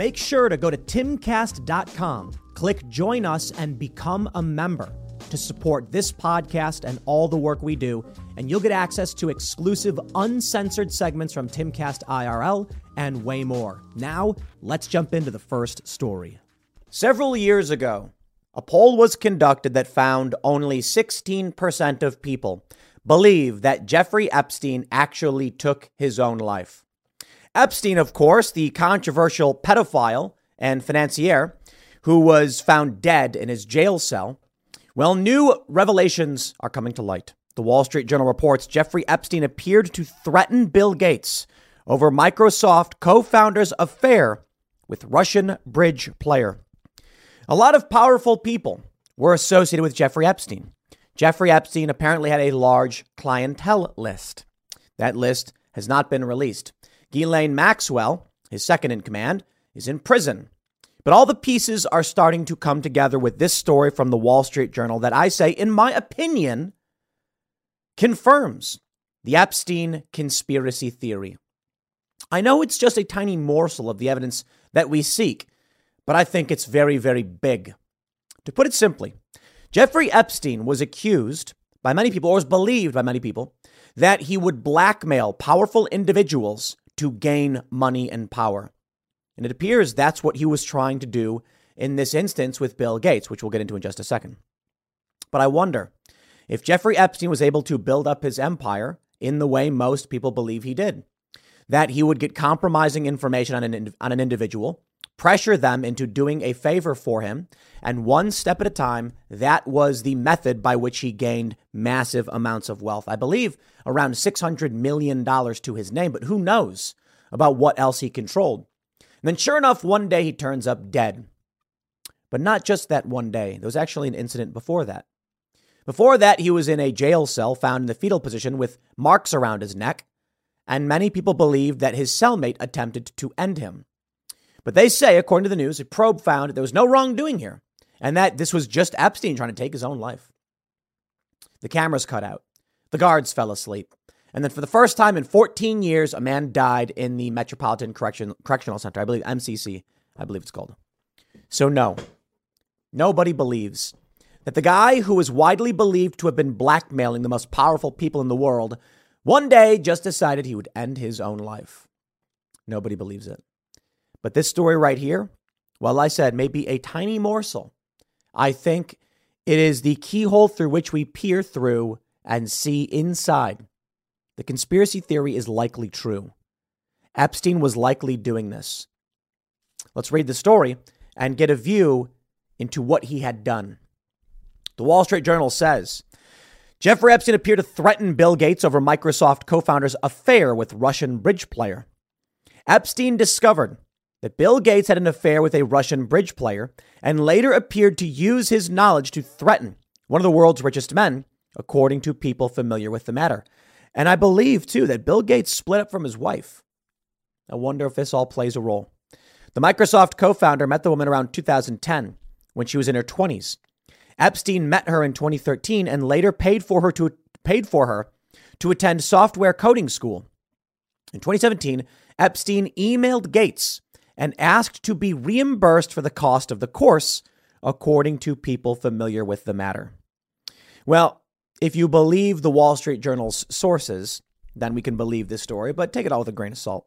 Make sure to go to timcast.com, click join us, and become a member to support this podcast and all the work we do. And you'll get access to exclusive, uncensored segments from Timcast IRL and way more. Now, let's jump into the first story. Several years ago, a poll was conducted that found only 16% of people believe that Jeffrey Epstein actually took his own life. Epstein, of course, the controversial pedophile and financier who was found dead in his jail cell. Well, new revelations are coming to light. The Wall Street Journal reports Jeffrey Epstein appeared to threaten Bill Gates over Microsoft co founder's affair with Russian bridge player. A lot of powerful people were associated with Jeffrey Epstein. Jeffrey Epstein apparently had a large clientele list. That list has not been released. Ghislaine Maxwell, his second in command, is in prison. But all the pieces are starting to come together with this story from the Wall Street Journal that I say, in my opinion, confirms the Epstein conspiracy theory. I know it's just a tiny morsel of the evidence that we seek, but I think it's very, very big. To put it simply, Jeffrey Epstein was accused by many people, or was believed by many people, that he would blackmail powerful individuals to gain money and power. And it appears that's what he was trying to do in this instance with Bill Gates, which we'll get into in just a second. But I wonder if Jeffrey Epstein was able to build up his empire in the way most people believe he did, that he would get compromising information on an, on an individual, pressure them into doing a favor for him, and one step at a time, that was the method by which he gained massive amounts of wealth. I believe around $600 million to his name, but who knows about what else he controlled. And then, sure enough, one day he turns up dead. But not just that one day, there was actually an incident before that. Before that, he was in a jail cell found in the fetal position with marks around his neck, and many people believed that his cellmate attempted to end him. But they say, according to the news, a probe found there was no wrongdoing here and that this was just Epstein trying to take his own life. The cameras cut out. The guards fell asleep. And then for the first time in 14 years, a man died in the Metropolitan Correction, Correctional Center. I believe MCC, I believe it's called. So, no, nobody believes that the guy who is widely believed to have been blackmailing the most powerful people in the world one day just decided he would end his own life. Nobody believes it. But this story right here, well, I said, may be a tiny morsel I think it is the keyhole through which we peer through and see inside. The conspiracy theory is likely true. Epstein was likely doing this. Let's read the story and get a view into what he had done. The Wall Street Journal says Jeffrey Epstein appeared to threaten Bill Gates over Microsoft co founder's affair with Russian bridge player. Epstein discovered that Bill Gates had an affair with a Russian bridge player and later appeared to use his knowledge to threaten one of the world's richest men, according to people familiar with the matter. And I believe, too, that Bill Gates split up from his wife. I wonder if this all plays a role. The Microsoft co founder met the woman around 2010 when she was in her 20s. Epstein met her in 2013 and later paid for her to, paid for her to attend software coding school. In 2017, Epstein emailed Gates and asked to be reimbursed for the cost of the course, according to people familiar with the matter. Well, if you believe the Wall Street Journal's sources, then we can believe this story, but take it all with a grain of salt.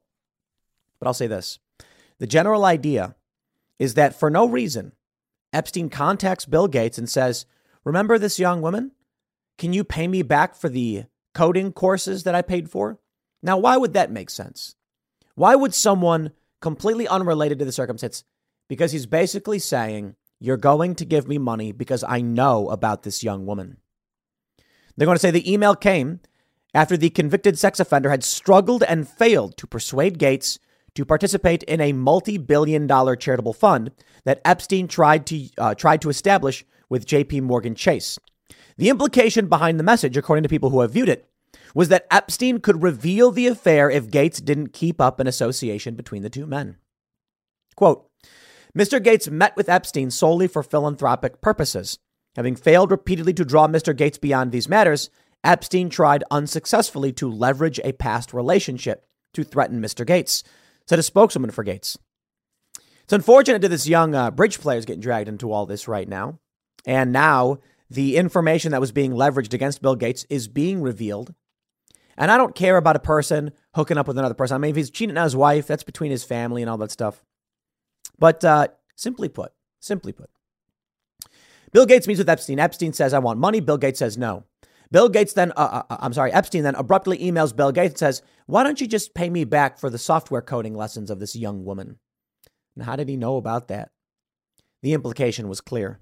But I'll say this the general idea is that for no reason, Epstein contacts Bill Gates and says, Remember this young woman? Can you pay me back for the coding courses that I paid for? Now, why would that make sense? Why would someone completely unrelated to the circumstance, because he's basically saying, You're going to give me money because I know about this young woman. They're going to say the email came after the convicted sex offender had struggled and failed to persuade Gates to participate in a multi-billion dollar charitable fund that Epstein tried to uh, tried to establish with J.P. Morgan Chase. The implication behind the message, according to people who have viewed it, was that Epstein could reveal the affair if Gates didn't keep up an association between the two men. Quote, Mr. Gates met with Epstein solely for philanthropic purposes. Having failed repeatedly to draw Mr. Gates beyond these matters, Epstein tried unsuccessfully to leverage a past relationship to threaten Mr. Gates, said a spokeswoman for Gates. It's unfortunate that this young uh, bridge player is getting dragged into all this right now. And now the information that was being leveraged against Bill Gates is being revealed. And I don't care about a person hooking up with another person. I mean, if he's cheating on his wife, that's between his family and all that stuff. But uh, simply put, simply put, Bill Gates meets with Epstein. Epstein says, I want money. Bill Gates says no. Bill Gates then, uh, uh, uh, I'm sorry, Epstein then abruptly emails Bill Gates and says, Why don't you just pay me back for the software coding lessons of this young woman? And how did he know about that? The implication was clear.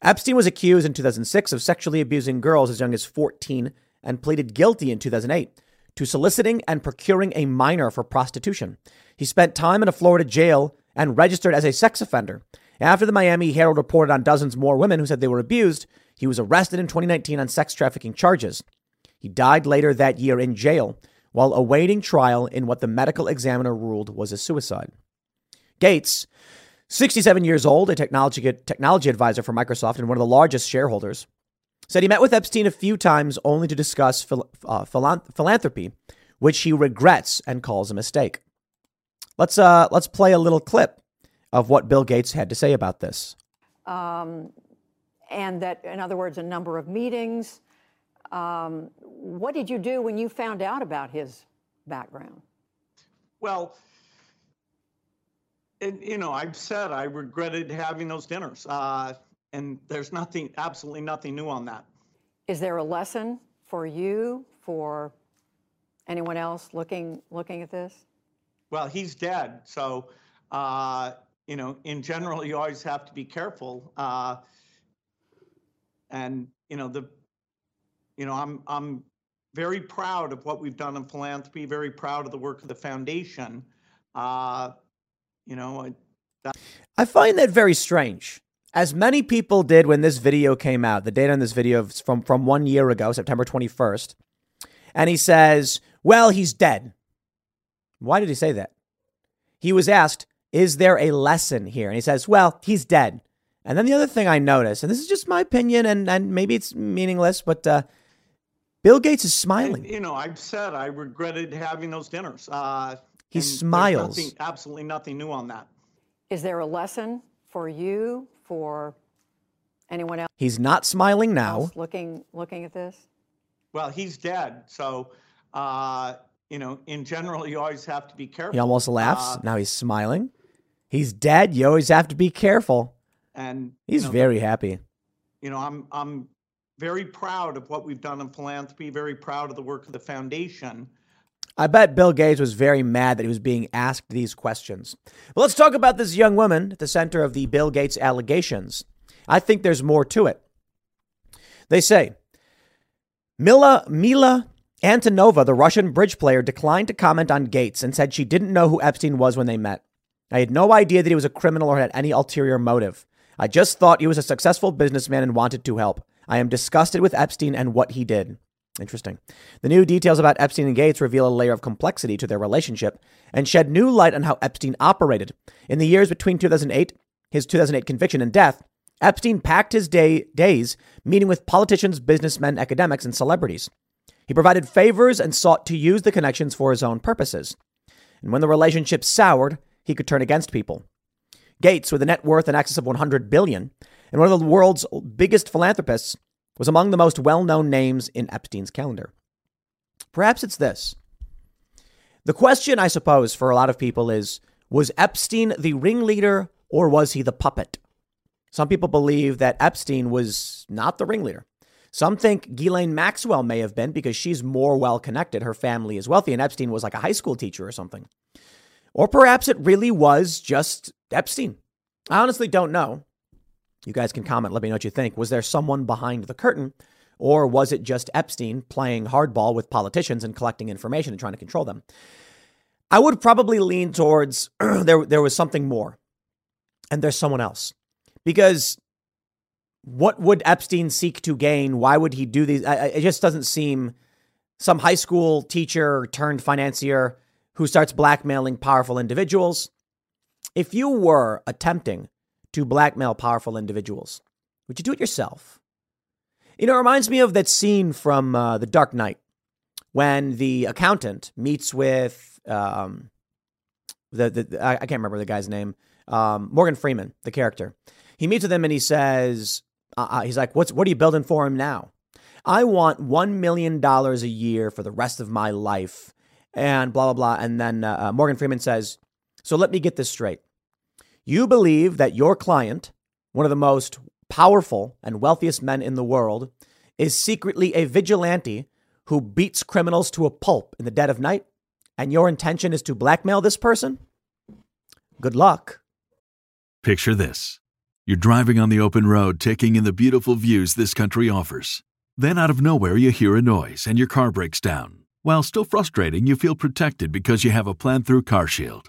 Epstein was accused in 2006 of sexually abusing girls as young as 14 and pleaded guilty in 2008 to soliciting and procuring a minor for prostitution. He spent time in a Florida jail and registered as a sex offender. After the Miami Herald reported on dozens more women who said they were abused, he was arrested in 2019 on sex trafficking charges. He died later that year in jail while awaiting trial in what the medical examiner ruled was a suicide. Gates, 67 years old, a technology, technology advisor for Microsoft and one of the largest shareholders, said he met with Epstein a few times only to discuss phil- uh, philanthropy, which he regrets and calls a mistake. Let's uh, let's play a little clip of what Bill Gates had to say about this. Um, and that, in other words, a number of meetings. Um, what did you do when you found out about his background? Well, it, you know, I've said I regretted having those dinners, uh, and there's nothing, absolutely nothing new on that. Is there a lesson for you, for anyone else looking looking at this? Well, he's dead, so uh, you know, in general, you always have to be careful. Uh, and you know the you know i'm i'm very proud of what we've done in philanthropy very proud of the work of the foundation uh you know that- i find that very strange as many people did when this video came out the data in this video is from from one year ago september 21st and he says well he's dead why did he say that he was asked is there a lesson here and he says well he's dead and then the other thing I noticed, and this is just my opinion, and, and maybe it's meaningless, but uh, Bill Gates is smiling. you know, I've said I regretted having those dinners. Uh, he smiles. Nothing, absolutely nothing new on that. Is there a lesson for you, for anyone else? He's not smiling now. Looking, looking at this. Well, he's dead, so uh, you know, in general, you always have to be careful. He almost laughs. Uh, now he's smiling. He's dead. You always have to be careful. And he's you know, very happy. You know, I'm I'm very proud of what we've done in philanthropy, very proud of the work of the foundation. I bet Bill Gates was very mad that he was being asked these questions. But let's talk about this young woman at the center of the Bill Gates allegations. I think there's more to it. They say Mila Mila Antonova, the Russian bridge player, declined to comment on Gates and said she didn't know who Epstein was when they met. I had no idea that he was a criminal or had any ulterior motive. I just thought he was a successful businessman and wanted to help. I am disgusted with Epstein and what he did. Interesting. The new details about Epstein and Gates reveal a layer of complexity to their relationship and shed new light on how Epstein operated. In the years between 2008, his 2008 conviction and death, Epstein packed his day, days meeting with politicians, businessmen, academics, and celebrities. He provided favors and sought to use the connections for his own purposes. And when the relationship soured, he could turn against people. Gates, with a net worth in excess of 100 billion and one of the world's biggest philanthropists, was among the most well-known names in Epstein's calendar. Perhaps it's this. The question, I suppose, for a lot of people is was Epstein the ringleader or was he the puppet? Some people believe that Epstein was not the ringleader. Some think Ghislaine Maxwell may have been because she's more well connected. Her family is wealthy, and Epstein was like a high school teacher or something. Or perhaps it really was just Epstein. I honestly don't know. You guys can comment, let me know what you think. Was there someone behind the curtain? Or was it just Epstein playing hardball with politicians and collecting information and trying to control them? I would probably lean towards there there was something more. And there's someone else. Because what would Epstein seek to gain? Why would he do these? It just doesn't seem some high school teacher turned financier who starts blackmailing powerful individuals. If you were attempting to blackmail powerful individuals, would you do it yourself? You know, it reminds me of that scene from uh, The Dark Knight when the accountant meets with um, the, the I can't remember the guy's name, um, Morgan Freeman, the character. He meets with him and he says, uh, uh he's like, "What's what are you building for him now?" I want one million dollars a year for the rest of my life, and blah blah blah. And then uh, uh, Morgan Freeman says, "So let me get this straight. You believe that your client, one of the most powerful and wealthiest men in the world, is secretly a vigilante who beats criminals to a pulp in the dead of night, and your intention is to blackmail this person? Good luck." Picture this. You're driving on the open road, taking in the beautiful views this country offers. Then, out of nowhere, you hear a noise and your car breaks down. While still frustrating, you feel protected because you have a plan through CarShield.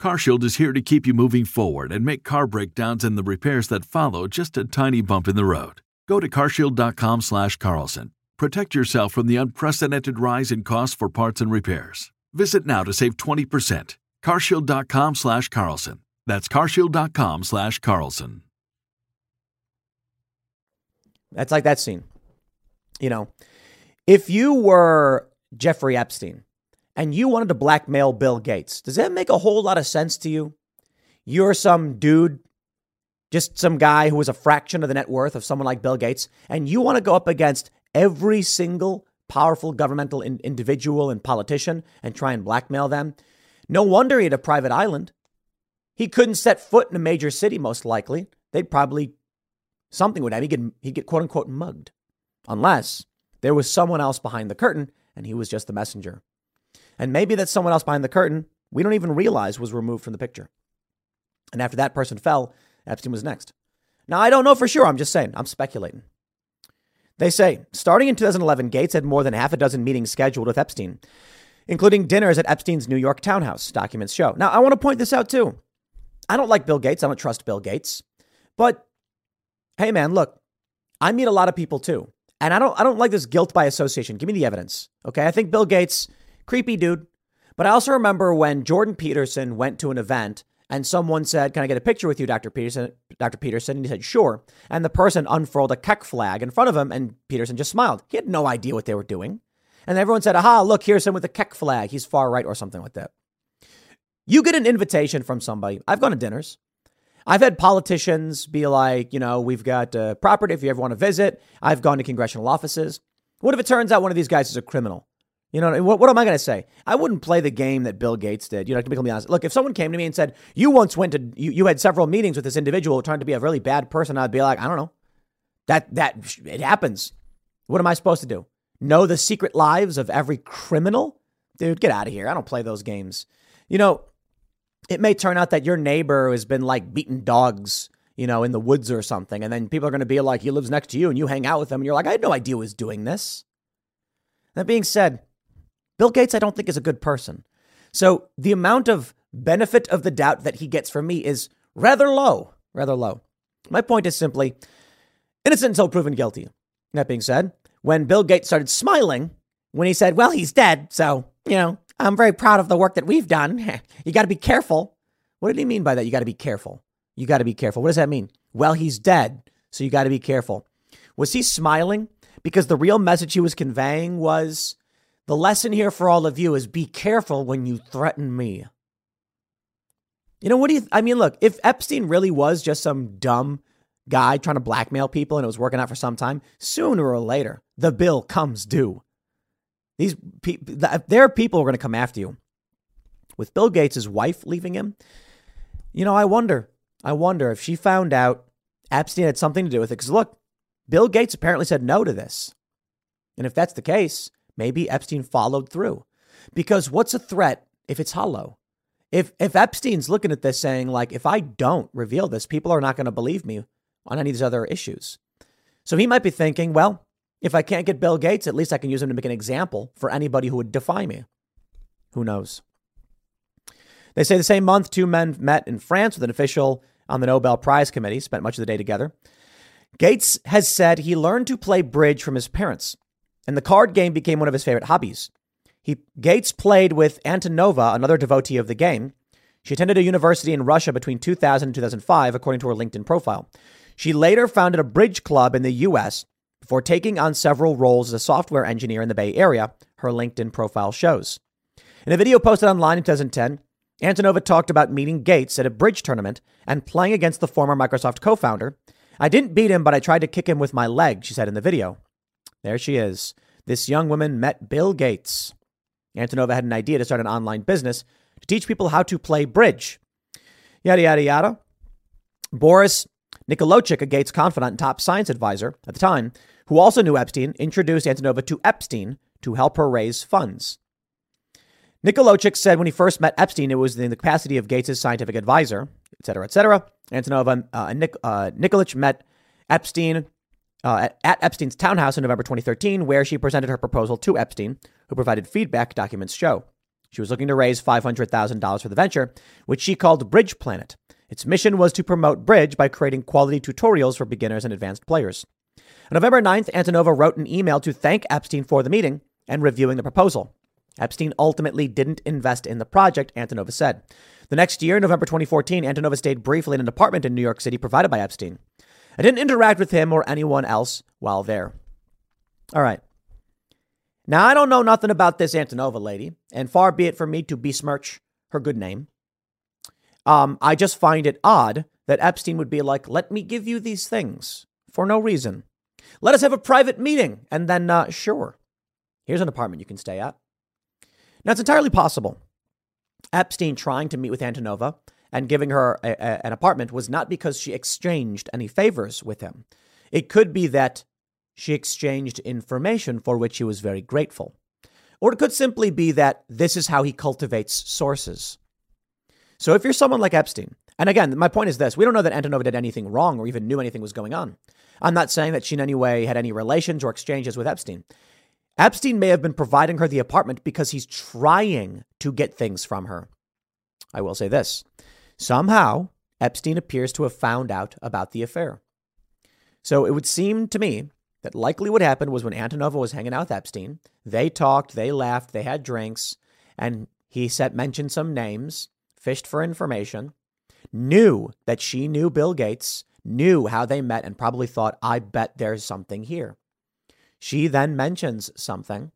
CarShield is here to keep you moving forward and make car breakdowns and the repairs that follow just a tiny bump in the road. Go to carshield.com/carlson. Protect yourself from the unprecedented rise in costs for parts and repairs. Visit now to save 20%. carshield.com/carlson. That's carshield.com/carlson. That's like that scene. You know, if you were Jeffrey Epstein and you wanted to blackmail Bill Gates, does that make a whole lot of sense to you? You're some dude, just some guy who is a fraction of the net worth of someone like Bill Gates, and you want to go up against every single powerful governmental in- individual and politician and try and blackmail them. No wonder he had a private island. He couldn't set foot in a major city, most likely. They'd probably, something would happen. He'd get, he'd get quote unquote mugged. Unless there was someone else behind the curtain, and he was just the messenger. And maybe that someone else behind the curtain we don't even realize was removed from the picture. And after that person fell, Epstein was next. Now, I don't know for sure. I'm just saying. I'm speculating. They say starting in 2011, Gates had more than half a dozen meetings scheduled with Epstein, including dinners at Epstein's New York townhouse, documents show. Now, I want to point this out too. I don't like Bill Gates. I don't trust Bill Gates. But hey, man, look, I meet a lot of people too. And I don't I don't like this guilt by association. Give me the evidence. Okay? I think Bill Gates, creepy dude. But I also remember when Jordan Peterson went to an event and someone said, Can I get a picture with you, Dr. Peterson? Dr. Peterson? And he said, Sure. And the person unfurled a Kek flag in front of him, and Peterson just smiled. He had no idea what they were doing. And everyone said, Aha, look, here's him with a Kek flag. He's far right or something like that. You get an invitation from somebody. I've gone to dinners. I've had politicians be like, you know, we've got uh, property if you ever want to visit. I've gone to congressional offices. What if it turns out one of these guys is a criminal? You know, what, what am I going to say? I wouldn't play the game that Bill Gates did. You know, to be honest. Look, if someone came to me and said, you once went to, you, you had several meetings with this individual trying to be a really bad person, I'd be like, I don't know. That, that, it happens. What am I supposed to do? Know the secret lives of every criminal? Dude, get out of here. I don't play those games. You know, it may turn out that your neighbor has been like beating dogs, you know, in the woods or something. And then people are going to be like, he lives next to you and you hang out with him. And you're like, I had no idea he was doing this. That being said, Bill Gates, I don't think is a good person. So the amount of benefit of the doubt that he gets from me is rather low, rather low. My point is simply innocent until proven guilty. That being said, when Bill Gates started smiling when he said, well, he's dead. So, you know, I'm very proud of the work that we've done. you got to be careful. What did he mean by that? You got to be careful. You got to be careful. What does that mean? Well, he's dead, so you got to be careful. Was he smiling? Because the real message he was conveying was the lesson here for all of you is be careful when you threaten me. You know, what do you, I mean, look, if Epstein really was just some dumb guy trying to blackmail people and it was working out for some time, sooner or later, the bill comes due. These there are people are going to come after you. with Bill Gates' wife leaving him, you know, I wonder, I wonder if she found out Epstein had something to do with it. Because look, Bill Gates apparently said no to this. And if that's the case, maybe Epstein followed through. Because what's a threat if it's hollow? If if Epstein's looking at this saying like if I don't reveal this, people are not going to believe me on any of these other issues. So he might be thinking, well, if I can't get Bill Gates, at least I can use him to make an example for anybody who would defy me. Who knows? They say the same month, two men met in France with an official on the Nobel Prize Committee, spent much of the day together. Gates has said he learned to play bridge from his parents, and the card game became one of his favorite hobbies. He, Gates played with Antonova, another devotee of the game. She attended a university in Russia between 2000 and 2005, according to her LinkedIn profile. She later founded a bridge club in the US before taking on several roles as a software engineer in the Bay Area, her LinkedIn profile shows. In a video posted online in 2010, Antonova talked about meeting Gates at a bridge tournament and playing against the former Microsoft co founder. I didn't beat him, but I tried to kick him with my leg, she said in the video. There she is. This young woman met Bill Gates. Antonova had an idea to start an online business to teach people how to play bridge. Yada, yada, yada. Boris Nikolochik, a Gates confidant and top science advisor at the time, who also knew Epstein, introduced Antonova to Epstein to help her raise funds. Nikolochik said when he first met Epstein, it was in the capacity of Gates' scientific advisor, et cetera, et cetera. Antonova uh, Nik- uh, met Epstein uh, at, at Epstein's townhouse in November 2013, where she presented her proposal to Epstein, who provided feedback, documents show. She was looking to raise $500,000 for the venture, which she called Bridge Planet. Its mission was to promote Bridge by creating quality tutorials for beginners and advanced players. On November 9th, Antonova wrote an email to thank Epstein for the meeting and reviewing the proposal. Epstein ultimately didn't invest in the project, Antonova said. The next year, November 2014, Antonova stayed briefly in an apartment in New York City provided by Epstein. I didn't interact with him or anyone else while there. All right. Now, I don't know nothing about this Antonova lady, and far be it from me to besmirch her good name. Um, I just find it odd that Epstein would be like, let me give you these things for no reason. Let us have a private meeting, and then, uh, sure, here's an apartment you can stay at. Now, it's entirely possible. Epstein trying to meet with Antonova and giving her a, a, an apartment was not because she exchanged any favors with him. It could be that she exchanged information for which he was very grateful. Or it could simply be that this is how he cultivates sources. So if you're someone like Epstein, and again, my point is this we don't know that Antonova did anything wrong or even knew anything was going on. I'm not saying that she in any way had any relations or exchanges with Epstein. Epstein may have been providing her the apartment because he's trying to get things from her. I will say this somehow, Epstein appears to have found out about the affair. So it would seem to me that likely what happened was when Antonova was hanging out with Epstein, they talked, they laughed, they had drinks, and he said mentioned some names, fished for information, knew that she knew Bill Gates, knew how they met, and probably thought, I bet there's something here. She then mentions something,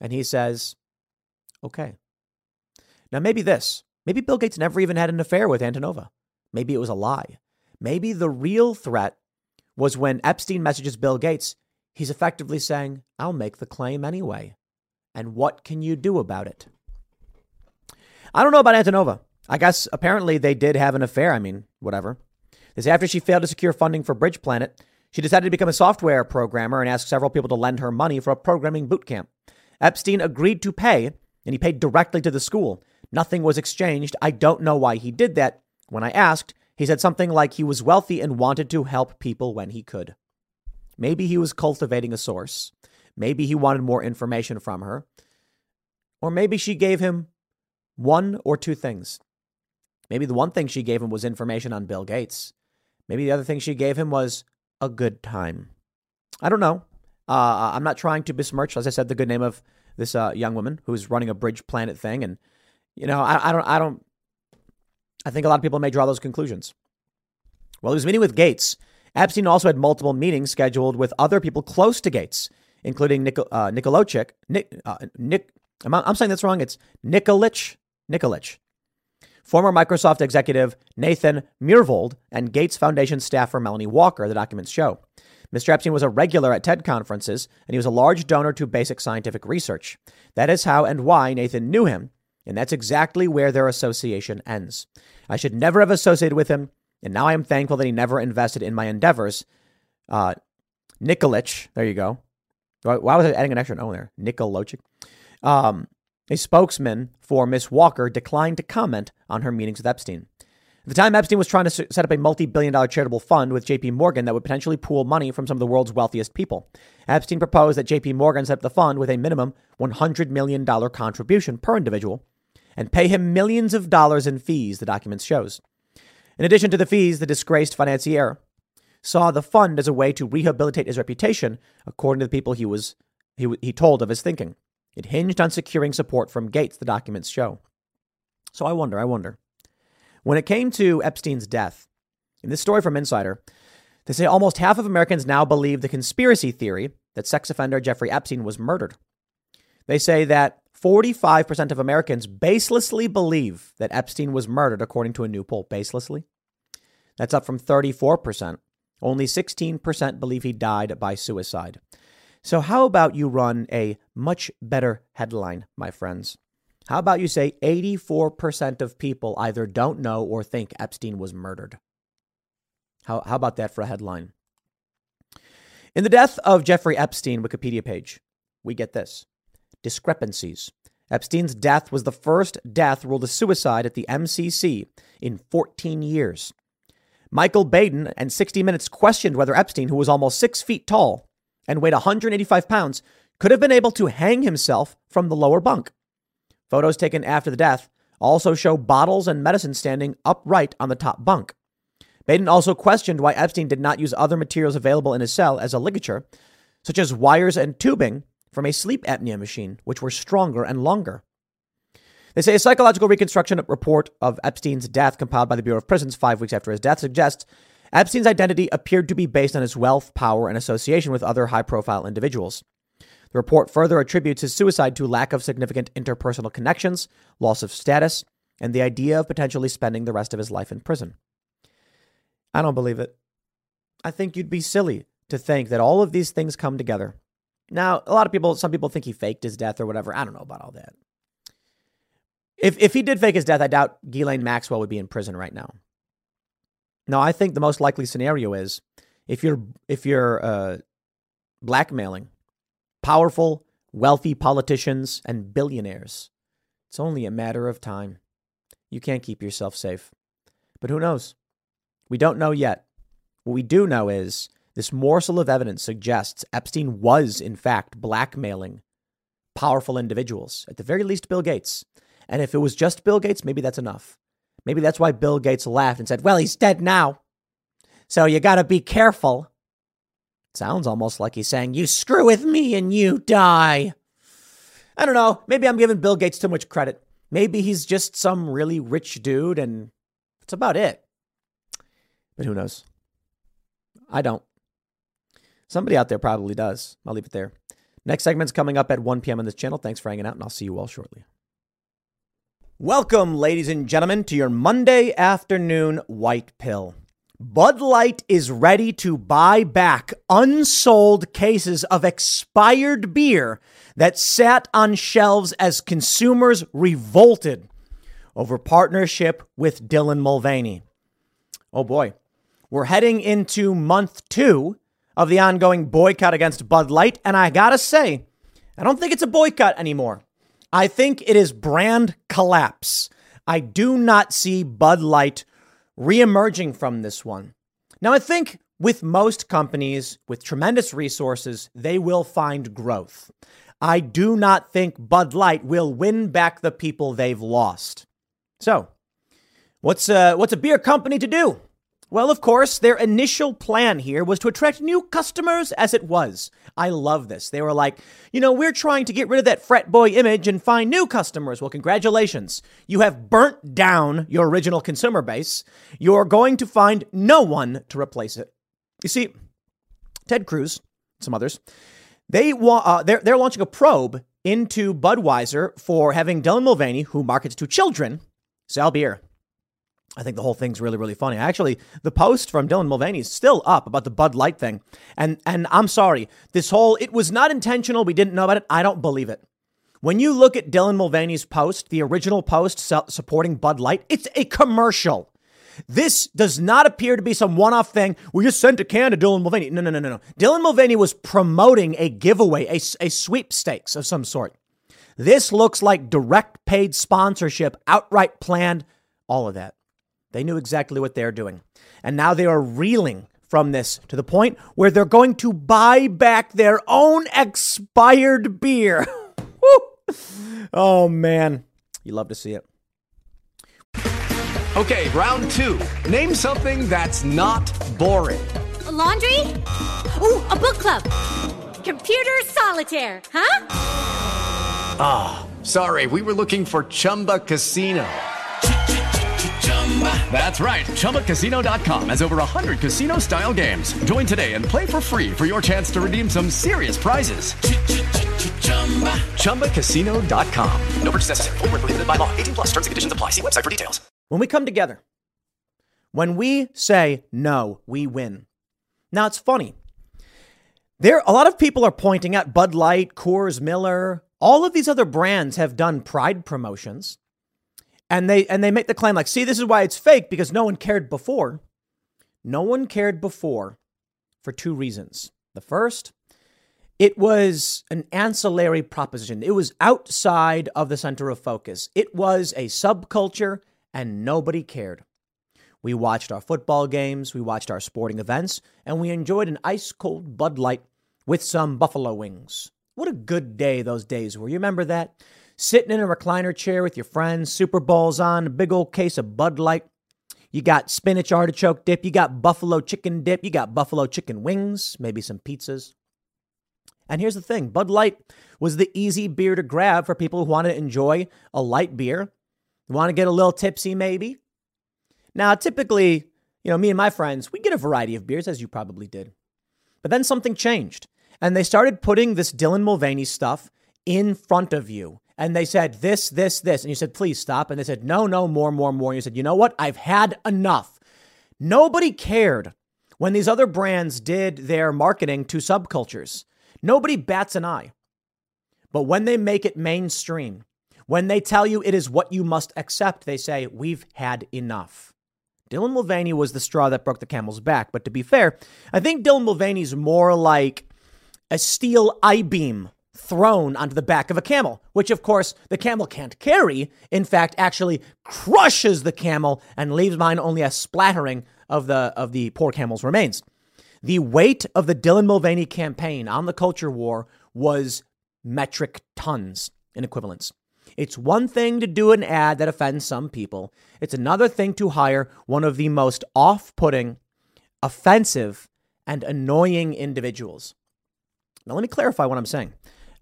and he says, Okay. Now, maybe this. Maybe Bill Gates never even had an affair with Antonova. Maybe it was a lie. Maybe the real threat was when Epstein messages Bill Gates, he's effectively saying, I'll make the claim anyway. And what can you do about it? I don't know about Antonova. I guess apparently they did have an affair. I mean, whatever. This after she failed to secure funding for Bridge Planet, she decided to become a software programmer and asked several people to lend her money for a programming boot camp. Epstein agreed to pay, and he paid directly to the school. Nothing was exchanged. I don't know why he did that. When I asked, he said something like he was wealthy and wanted to help people when he could. Maybe he was cultivating a source. Maybe he wanted more information from her. Or maybe she gave him one or two things. Maybe the one thing she gave him was information on Bill Gates. Maybe the other thing she gave him was a good time. I don't know. Uh, I'm not trying to besmirch, as I said, the good name of this uh, young woman who's running a Bridge Planet thing, and you know, I, I don't, I don't. I think a lot of people may draw those conclusions. Well, he was meeting with Gates, Epstein also had multiple meetings scheduled with other people close to Gates, including Nik- uh, uh, Nick, I'm, I'm saying that's wrong. It's Nikolich, Nikolich, former Microsoft executive Nathan Myhrvold, and Gates Foundation staffer Melanie Walker, the documents show. Mr. Epstein was a regular at TED conferences, and he was a large donor to basic scientific research. That is how and why Nathan knew him, And that's exactly where their association ends. I should never have associated with him, and now I am thankful that he never invested in my endeavors. Uh, Nikolic, there you go. Why was I adding an extra O there? Nikolic. Um, a spokesman for Miss Walker declined to comment on her meetings with Epstein. At the time, Epstein was trying to set up a multi billion dollar charitable fund with JP Morgan that would potentially pool money from some of the world's wealthiest people. Epstein proposed that JP Morgan set up the fund with a minimum $100 million contribution per individual and pay him millions of dollars in fees, the document shows. In addition to the fees, the disgraced financier saw the fund as a way to rehabilitate his reputation, according to the people he was he, he told of his thinking. It hinged on securing support from Gates, the documents show. So I wonder, I wonder. When it came to Epstein's death, in this story from Insider, they say almost half of Americans now believe the conspiracy theory that sex offender Jeffrey Epstein was murdered. They say that 45% of Americans baselessly believe that Epstein was murdered, according to a new poll. Baselessly? That's up from 34%. Only 16% believe he died by suicide. So, how about you run a much better headline, my friends? How about you say 84% of people either don't know or think Epstein was murdered? How, how about that for a headline? In the death of Jeffrey Epstein Wikipedia page, we get this discrepancies. Epstein's death was the first death ruled a suicide at the MCC in 14 years. Michael Baden and 60 Minutes questioned whether Epstein, who was almost six feet tall, and weighed 185 pounds, could have been able to hang himself from the lower bunk. Photos taken after the death also show bottles and medicine standing upright on the top bunk. Baden also questioned why Epstein did not use other materials available in his cell as a ligature, such as wires and tubing from a sleep apnea machine, which were stronger and longer. They say a psychological reconstruction report of Epstein's death compiled by the Bureau of Prisons five weeks after his death suggests Epstein's identity appeared to be based on his wealth, power, and association with other high profile individuals. The report further attributes his suicide to lack of significant interpersonal connections, loss of status, and the idea of potentially spending the rest of his life in prison. I don't believe it. I think you'd be silly to think that all of these things come together. Now, a lot of people, some people think he faked his death or whatever. I don't know about all that. If, if he did fake his death, I doubt Ghislaine Maxwell would be in prison right now. No, I think the most likely scenario is if you're if you're uh, blackmailing powerful, wealthy politicians and billionaires, it's only a matter of time. You can't keep yourself safe. But who knows? We don't know yet. What we do know is this morsel of evidence suggests Epstein was, in fact, blackmailing powerful individuals, at the very least, Bill Gates. And if it was just Bill Gates, maybe that's enough. Maybe that's why Bill Gates laughed and said, Well, he's dead now. So you got to be careful. Sounds almost like he's saying, You screw with me and you die. I don't know. Maybe I'm giving Bill Gates too much credit. Maybe he's just some really rich dude and that's about it. But who knows? I don't. Somebody out there probably does. I'll leave it there. Next segment's coming up at 1 p.m. on this channel. Thanks for hanging out, and I'll see you all shortly. Welcome, ladies and gentlemen, to your Monday afternoon white pill. Bud Light is ready to buy back unsold cases of expired beer that sat on shelves as consumers revolted over partnership with Dylan Mulvaney. Oh boy, we're heading into month two of the ongoing boycott against Bud Light, and I gotta say, I don't think it's a boycott anymore. I think it is brand collapse. I do not see Bud Light reemerging from this one. Now, I think with most companies with tremendous resources, they will find growth. I do not think Bud Light will win back the people they've lost. So, what's a, what's a beer company to do? Well, of course, their initial plan here was to attract new customers as it was. I love this. They were like, you know, we're trying to get rid of that frat boy image and find new customers. Well, congratulations. You have burnt down your original consumer base. You're going to find no one to replace it. You see, Ted Cruz, some others, they wa- uh, they're, they're launching a probe into Budweiser for having Dylan Mulvaney, who markets to children, sell beer. I think the whole thing's really, really funny. Actually, the post from Dylan Mulvaney is still up about the Bud Light thing. And and I'm sorry, this whole it was not intentional, we didn't know about it. I don't believe it. When you look at Dylan Mulvaney's post, the original post supporting Bud Light, it's a commercial. This does not appear to be some one off thing. We just sent a can to Dylan Mulvaney. No, no, no, no, no. Dylan Mulvaney was promoting a giveaway, a, a sweepstakes of some sort. This looks like direct paid sponsorship, outright planned, all of that. They knew exactly what they're doing. And now they are reeling from this to the point where they're going to buy back their own expired beer. oh, man. You love to see it. Okay, round two. Name something that's not boring. A laundry? Ooh, a book club. Computer solitaire, huh? Ah, oh, sorry. We were looking for Chumba Casino. That's right. ChumbaCasino.com has over 100 casino style games. Join today and play for free for your chance to redeem some serious prizes. ChumbaCasino.com. No purchase necessary. Full prohibited by law. 18 plus terms and conditions apply. See website for details. When we come together, when we say no, we win. Now it's funny. There, a lot of people are pointing at Bud Light, Coors, Miller, all of these other brands have done pride promotions and they and they make the claim like, see, this is why it's fake because no one cared before. No one cared before for two reasons. The first, it was an ancillary proposition. It was outside of the center of focus. It was a subculture and nobody cared. We watched our football games, we watched our sporting events, and we enjoyed an ice cold Bud Light with some buffalo wings. What a good day those days were. You remember that? Sitting in a recliner chair with your friends, Super Bowls on, a big old case of Bud Light. You got spinach artichoke dip, you got buffalo chicken dip, you got buffalo chicken wings, maybe some pizzas. And here's the thing Bud Light was the easy beer to grab for people who want to enjoy a light beer, want to get a little tipsy maybe. Now, typically, you know, me and my friends, we get a variety of beers, as you probably did. But then something changed, and they started putting this Dylan Mulvaney stuff in front of you and they said this, this, this. And you said, please stop. And they said, no, no, more, more, more. And you said, you know what? I've had enough. Nobody cared when these other brands did their marketing to subcultures. Nobody bats an eye. But when they make it mainstream, when they tell you it is what you must accept, they say, we've had enough. Dylan Mulvaney was the straw that broke the camel's back. But to be fair, I think Dylan Mulvaney's more like a steel I beam thrown onto the back of a camel, which of course the camel can't carry. In fact, actually crushes the camel and leaves behind only a splattering of the of the poor camel's remains. The weight of the Dylan Mulvaney campaign on the culture war was metric tons in equivalence. It's one thing to do an ad that offends some people. It's another thing to hire one of the most off putting, offensive, and annoying individuals. Now, let me clarify what I'm saying.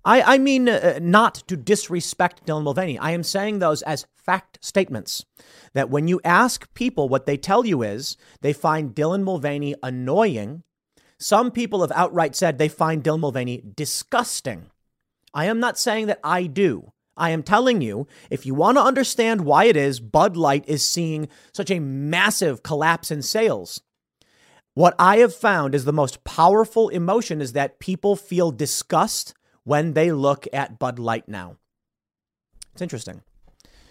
I, I mean, uh, not to disrespect Dylan Mulvaney. I am saying those as fact statements. That when you ask people, what they tell you is they find Dylan Mulvaney annoying. Some people have outright said they find Dylan Mulvaney disgusting. I am not saying that I do. I am telling you, if you want to understand why it is Bud Light is seeing such a massive collapse in sales, what I have found is the most powerful emotion is that people feel disgust when they look at Bud Light now. It's interesting.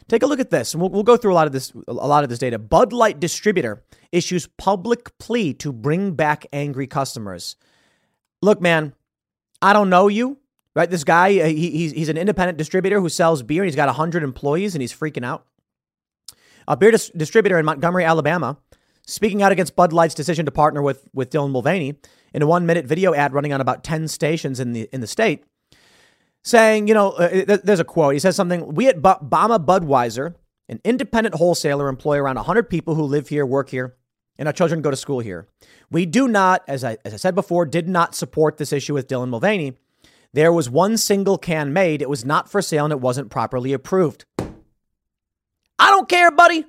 Take a look at this, and we'll, we'll go through a lot of this. A lot of this data. Bud Light distributor issues public plea to bring back angry customers. Look, man, I don't know you, right? This guy, uh, he, he's, he's an independent distributor who sells beer. And he's got 100 employees, and he's freaking out. A beer dis- distributor in Montgomery, Alabama, speaking out against Bud Light's decision to partner with with Dylan Mulvaney in a one-minute video ad running on about 10 stations in the in the state saying, you know, uh, there's a quote. He says something We at Bama Budweiser, an independent wholesaler, employ around 100 people who live here, work here, and our children go to school here. We do not, as I, as I said before, did not support this issue with Dylan Mulvaney. There was one single can made. It was not for sale and it wasn't properly approved. I don't care, buddy.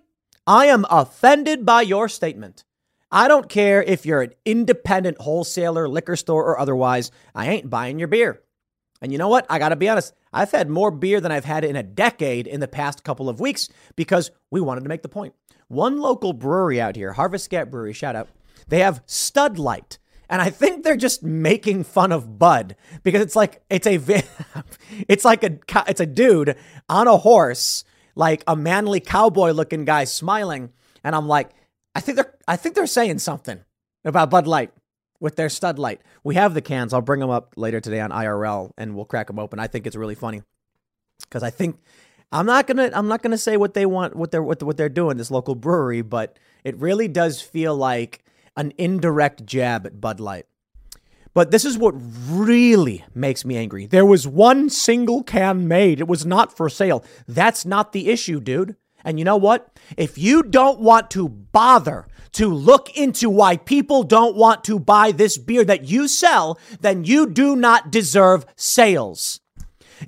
I am offended by your statement. I don't care if you're an independent wholesaler, liquor store, or otherwise. I ain't buying your beer. And you know what? I got to be honest. I've had more beer than I've had in a decade in the past couple of weeks because we wanted to make the point. One local brewery out here, Harvest Gap Brewery, shout out, they have Stud Light. And I think they're just making fun of Bud because it's like it's a it's like a it's a dude on a horse, like a manly cowboy looking guy smiling, and I'm like, I think they're I think they're saying something about Bud Light with their stud light. We have the cans. I'll bring them up later today on IRL and we'll crack them open. I think it's really funny because I think I'm not gonna I'm not gonna say what they want what they're what, what they're doing this local brewery, but it really does feel like an indirect jab at Bud Light. But this is what really makes me angry. There was one single can made. It was not for sale. That's not the issue, dude. And you know what? If you don't want to bother to look into why people don't want to buy this beer that you sell, then you do not deserve sales.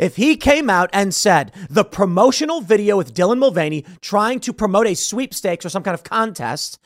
If he came out and said the promotional video with Dylan Mulvaney trying to promote a sweepstakes or some kind of contest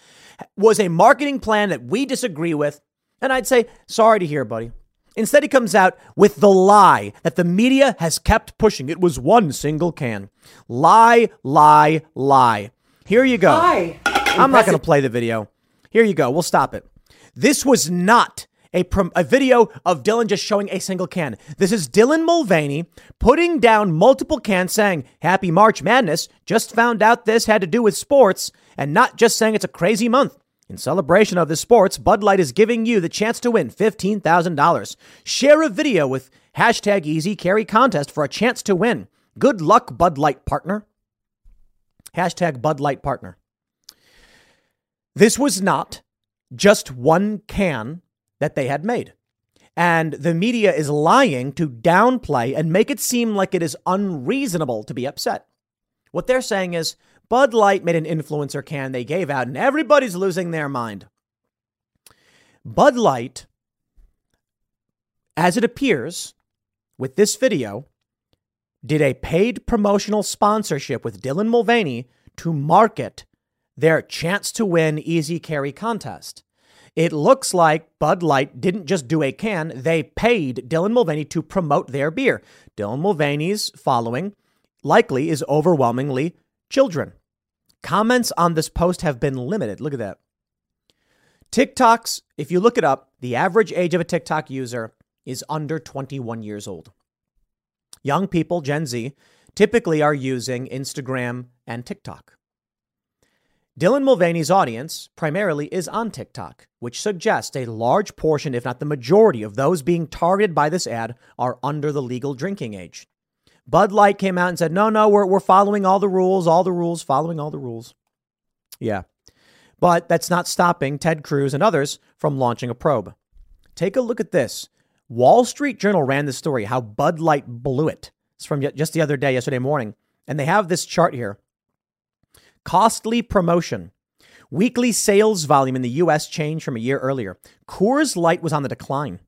was a marketing plan that we disagree with, and I'd say, sorry to hear, buddy. Instead, he comes out with the lie that the media has kept pushing. It was one single can. Lie, lie, lie. Here you go. Lie. I'm not going to play the video. Here you go. We'll stop it. This was not a, prom- a video of Dylan just showing a single can. This is Dylan Mulvaney putting down multiple cans saying, Happy March Madness. Just found out this had to do with sports and not just saying it's a crazy month. In celebration of the sports, Bud Light is giving you the chance to win $15,000. Share a video with hashtag easy carry contest for a chance to win. Good luck, Bud Light partner. Hashtag Bud Light partner. This was not just one can that they had made. And the media is lying to downplay and make it seem like it is unreasonable to be upset. What they're saying is Bud Light made an influencer can they gave out, and everybody's losing their mind. Bud Light, as it appears with this video, did a paid promotional sponsorship with Dylan Mulvaney to market their chance to win easy carry contest. It looks like Bud Light didn't just do a can, they paid Dylan Mulvaney to promote their beer. Dylan Mulvaney's following likely is overwhelmingly children. Comments on this post have been limited. Look at that. TikToks, if you look it up, the average age of a TikTok user is under 21 years old. Young people, Gen Z, typically are using Instagram and TikTok. Dylan Mulvaney's audience primarily is on TikTok, which suggests a large portion, if not the majority, of those being targeted by this ad are under the legal drinking age. Bud Light came out and said, no, no, we're, we're following all the rules, all the rules, following all the rules. Yeah. But that's not stopping Ted Cruz and others from launching a probe. Take a look at this. Wall Street Journal ran this story how Bud Light blew it. It's from just the other day, yesterday morning. And they have this chart here Costly promotion. Weekly sales volume in the US changed from a year earlier. Coors Light was on the decline.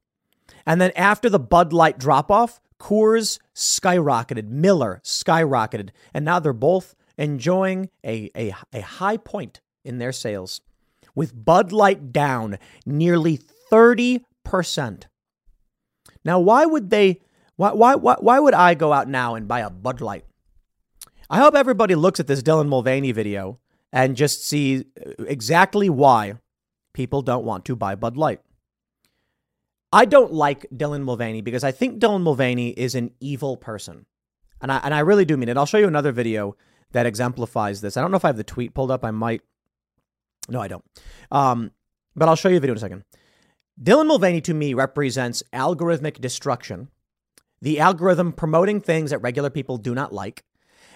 And then after the Bud Light drop off, Coors skyrocketed, Miller skyrocketed, and now they're both enjoying a, a, a high point in their sales, with Bud Light down nearly 30%. Now, why would they, why, why, why, why would I go out now and buy a Bud Light? I hope everybody looks at this Dylan Mulvaney video and just see exactly why people don't want to buy Bud Light. I don't like Dylan Mulvaney because I think Dylan Mulvaney is an evil person. And I, and I really do mean it. I'll show you another video that exemplifies this. I don't know if I have the tweet pulled up. I might. No, I don't. Um, but I'll show you a video in a second. Dylan Mulvaney to me represents algorithmic destruction, the algorithm promoting things that regular people do not like,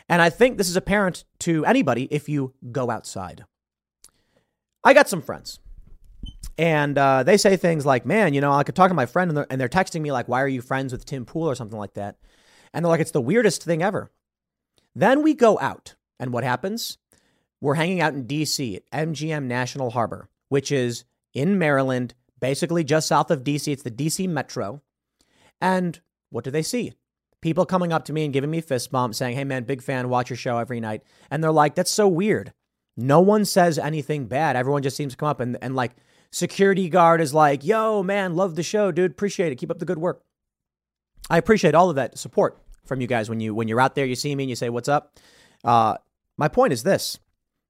and I think this is apparent to anybody if you go outside. I got some friends. And uh, they say things like, man, you know, I could talk to my friend and they're, and they're texting me, like, why are you friends with Tim Pool or something like that? And they're like, it's the weirdest thing ever. Then we go out. And what happens? We're hanging out in DC at MGM National Harbor, which is in Maryland, basically just south of DC. It's the DC Metro. And what do they see? people coming up to me and giving me fist bumps saying, Hey man, big fan, watch your show every night. And they're like, That's so weird. No one says anything bad. Everyone just seems to come up and, and like security guard is like, Yo, man, love the show, dude. Appreciate it. Keep up the good work. I appreciate all of that support from you guys when you when you're out there, you see me and you say, What's up? Uh, my point is this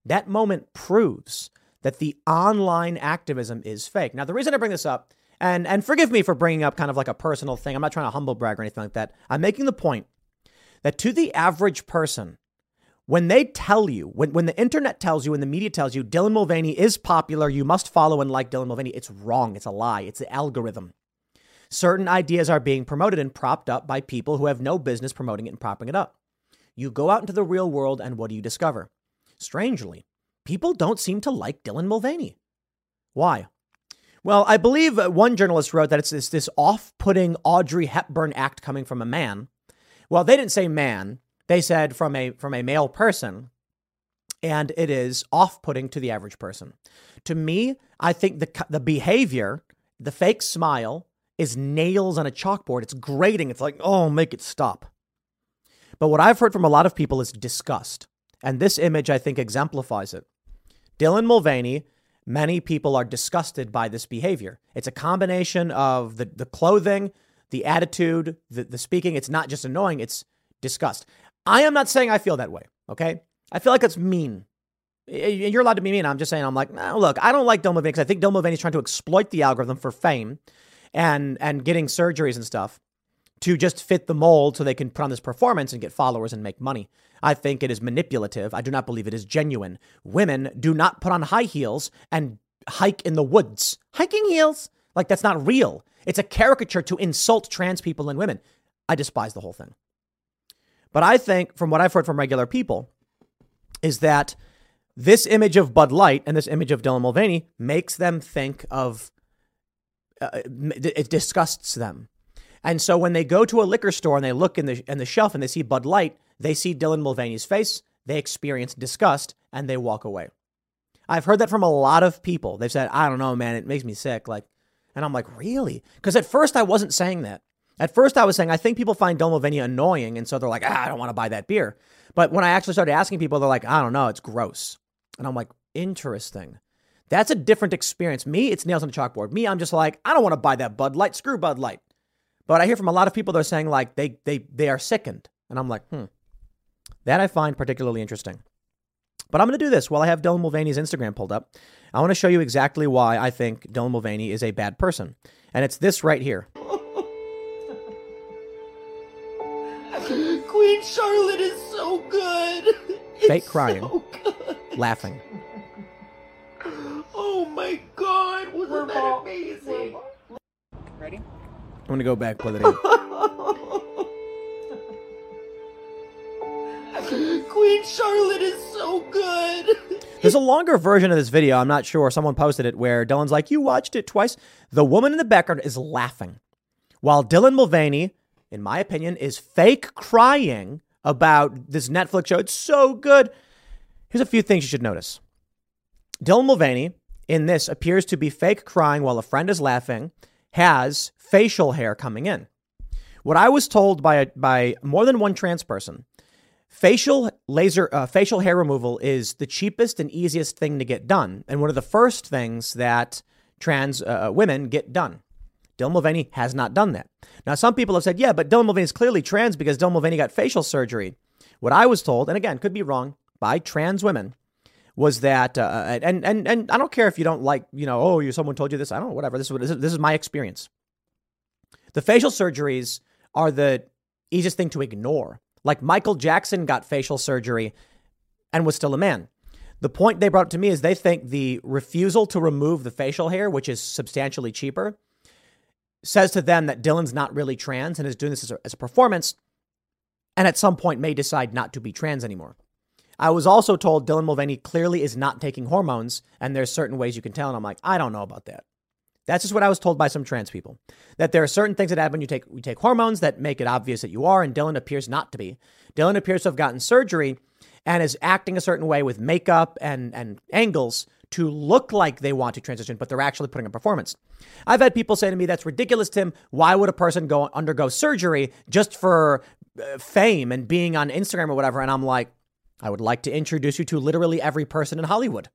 that moment proves that the online activism is fake. Now, the reason I bring this up And and forgive me for bringing up kind of like a personal thing. I'm not trying to humble brag or anything like that. I'm making the point that to the average person, when they tell you, when, when the internet tells you, when the media tells you Dylan Mulvaney is popular, you must follow and like Dylan Mulvaney, it's wrong. It's a lie. It's the algorithm. Certain ideas are being promoted and propped up by people who have no business promoting it and propping it up. You go out into the real world, and what do you discover? Strangely, people don't seem to like Dylan Mulvaney. Why? Well, I believe one journalist wrote that it's this, this off putting Audrey Hepburn act coming from a man. Well, they didn't say man, they said from a, from a male person. And it is off putting to the average person. To me, I think the, the behavior, the fake smile, is nails on a chalkboard. It's grating. It's like, oh, make it stop. But what I've heard from a lot of people is disgust. And this image, I think, exemplifies it. Dylan Mulvaney, many people are disgusted by this behavior. It's a combination of the, the clothing, the attitude, the, the speaking. It's not just annoying, it's disgust. I am not saying I feel that way, okay? I feel like it's mean. You're allowed to be mean. I'm just saying, I'm like, nah, look, I don't like Dylan because I think Dylan is trying to exploit the algorithm for fame and and getting surgeries and stuff to just fit the mold so they can put on this performance and get followers and make money. I think it is manipulative. I do not believe it is genuine. Women do not put on high heels and hike in the woods. Hiking heels? Like that's not real. It's a caricature to insult trans people and women. I despise the whole thing. But I think, from what I've heard from regular people, is that this image of Bud Light and this image of Dylan Mulvaney makes them think of uh, it disgusts them. And so when they go to a liquor store and they look in the in the shelf and they see Bud Light, they see Dylan Mulvaney's face, they experience disgust and they walk away. I've heard that from a lot of people. They've said, "I don't know, man, it makes me sick." Like, and I'm like, "Really?" Because at first I wasn't saying that. At first I was saying I think people find Mulvaney annoying, and so they're like, ah, "I don't want to buy that beer." But when I actually started asking people, they're like, "I don't know, it's gross." And I'm like, "Interesting." That's a different experience. Me, it's nails on a chalkboard. Me, I'm just like, I don't want to buy that Bud Light. Screw Bud Light. But I hear from a lot of people they're saying like they they they are sickened, and I'm like, hmm, that I find particularly interesting. But I'm going to do this while I have Dylan Mulvaney's Instagram pulled up. I want to show you exactly why I think Dylan Mulvaney is a bad person, and it's this right here. Fake crying, so good. laughing. Oh my God! Wasn't that amazing? Ready? I'm gonna go back, play the Queen Charlotte is so good. There's a longer version of this video. I'm not sure. Someone posted it where Dylan's like, "You watched it twice." The woman in the background is laughing, while Dylan Mulvaney, in my opinion, is fake crying about this Netflix show. It's so good. Here's a few things you should notice. Dylan Mulvaney in this appears to be fake crying while a friend is laughing has facial hair coming in. What I was told by by more than one trans person, facial laser uh, facial hair removal is the cheapest and easiest thing to get done, and one of the first things that trans uh women get done. Dylan Mulvaney has not done that. Now, some people have said, yeah, but Dylan Mulvaney is clearly trans because Dylan Mulvaney got facial surgery. What I was told, and again, could be wrong, by trans women was that, uh, uh, and and and I don't care if you don't like, you know, oh, you someone told you this. I don't know, whatever. This is this is my experience. The facial surgeries are the easiest thing to ignore. Like Michael Jackson got facial surgery and was still a man. The point they brought up to me is they think the refusal to remove the facial hair, which is substantially cheaper, says to them that Dylan's not really trans and is doing this as a, as a performance, and at some point may decide not to be trans anymore. I was also told Dylan Mulvaney clearly is not taking hormones, and there's certain ways you can tell. And I'm like, I don't know about that. That's just what I was told by some trans people. That there are certain things that happen you take you take hormones that make it obvious that you are, and Dylan appears not to be. Dylan appears to have gotten surgery and is acting a certain way with makeup and and angles to look like they want to transition, but they're actually putting a performance. I've had people say to me, "That's ridiculous, Tim. Why would a person go undergo surgery just for uh, fame and being on Instagram or whatever?" And I'm like, I would like to introduce you to literally every person in Hollywood.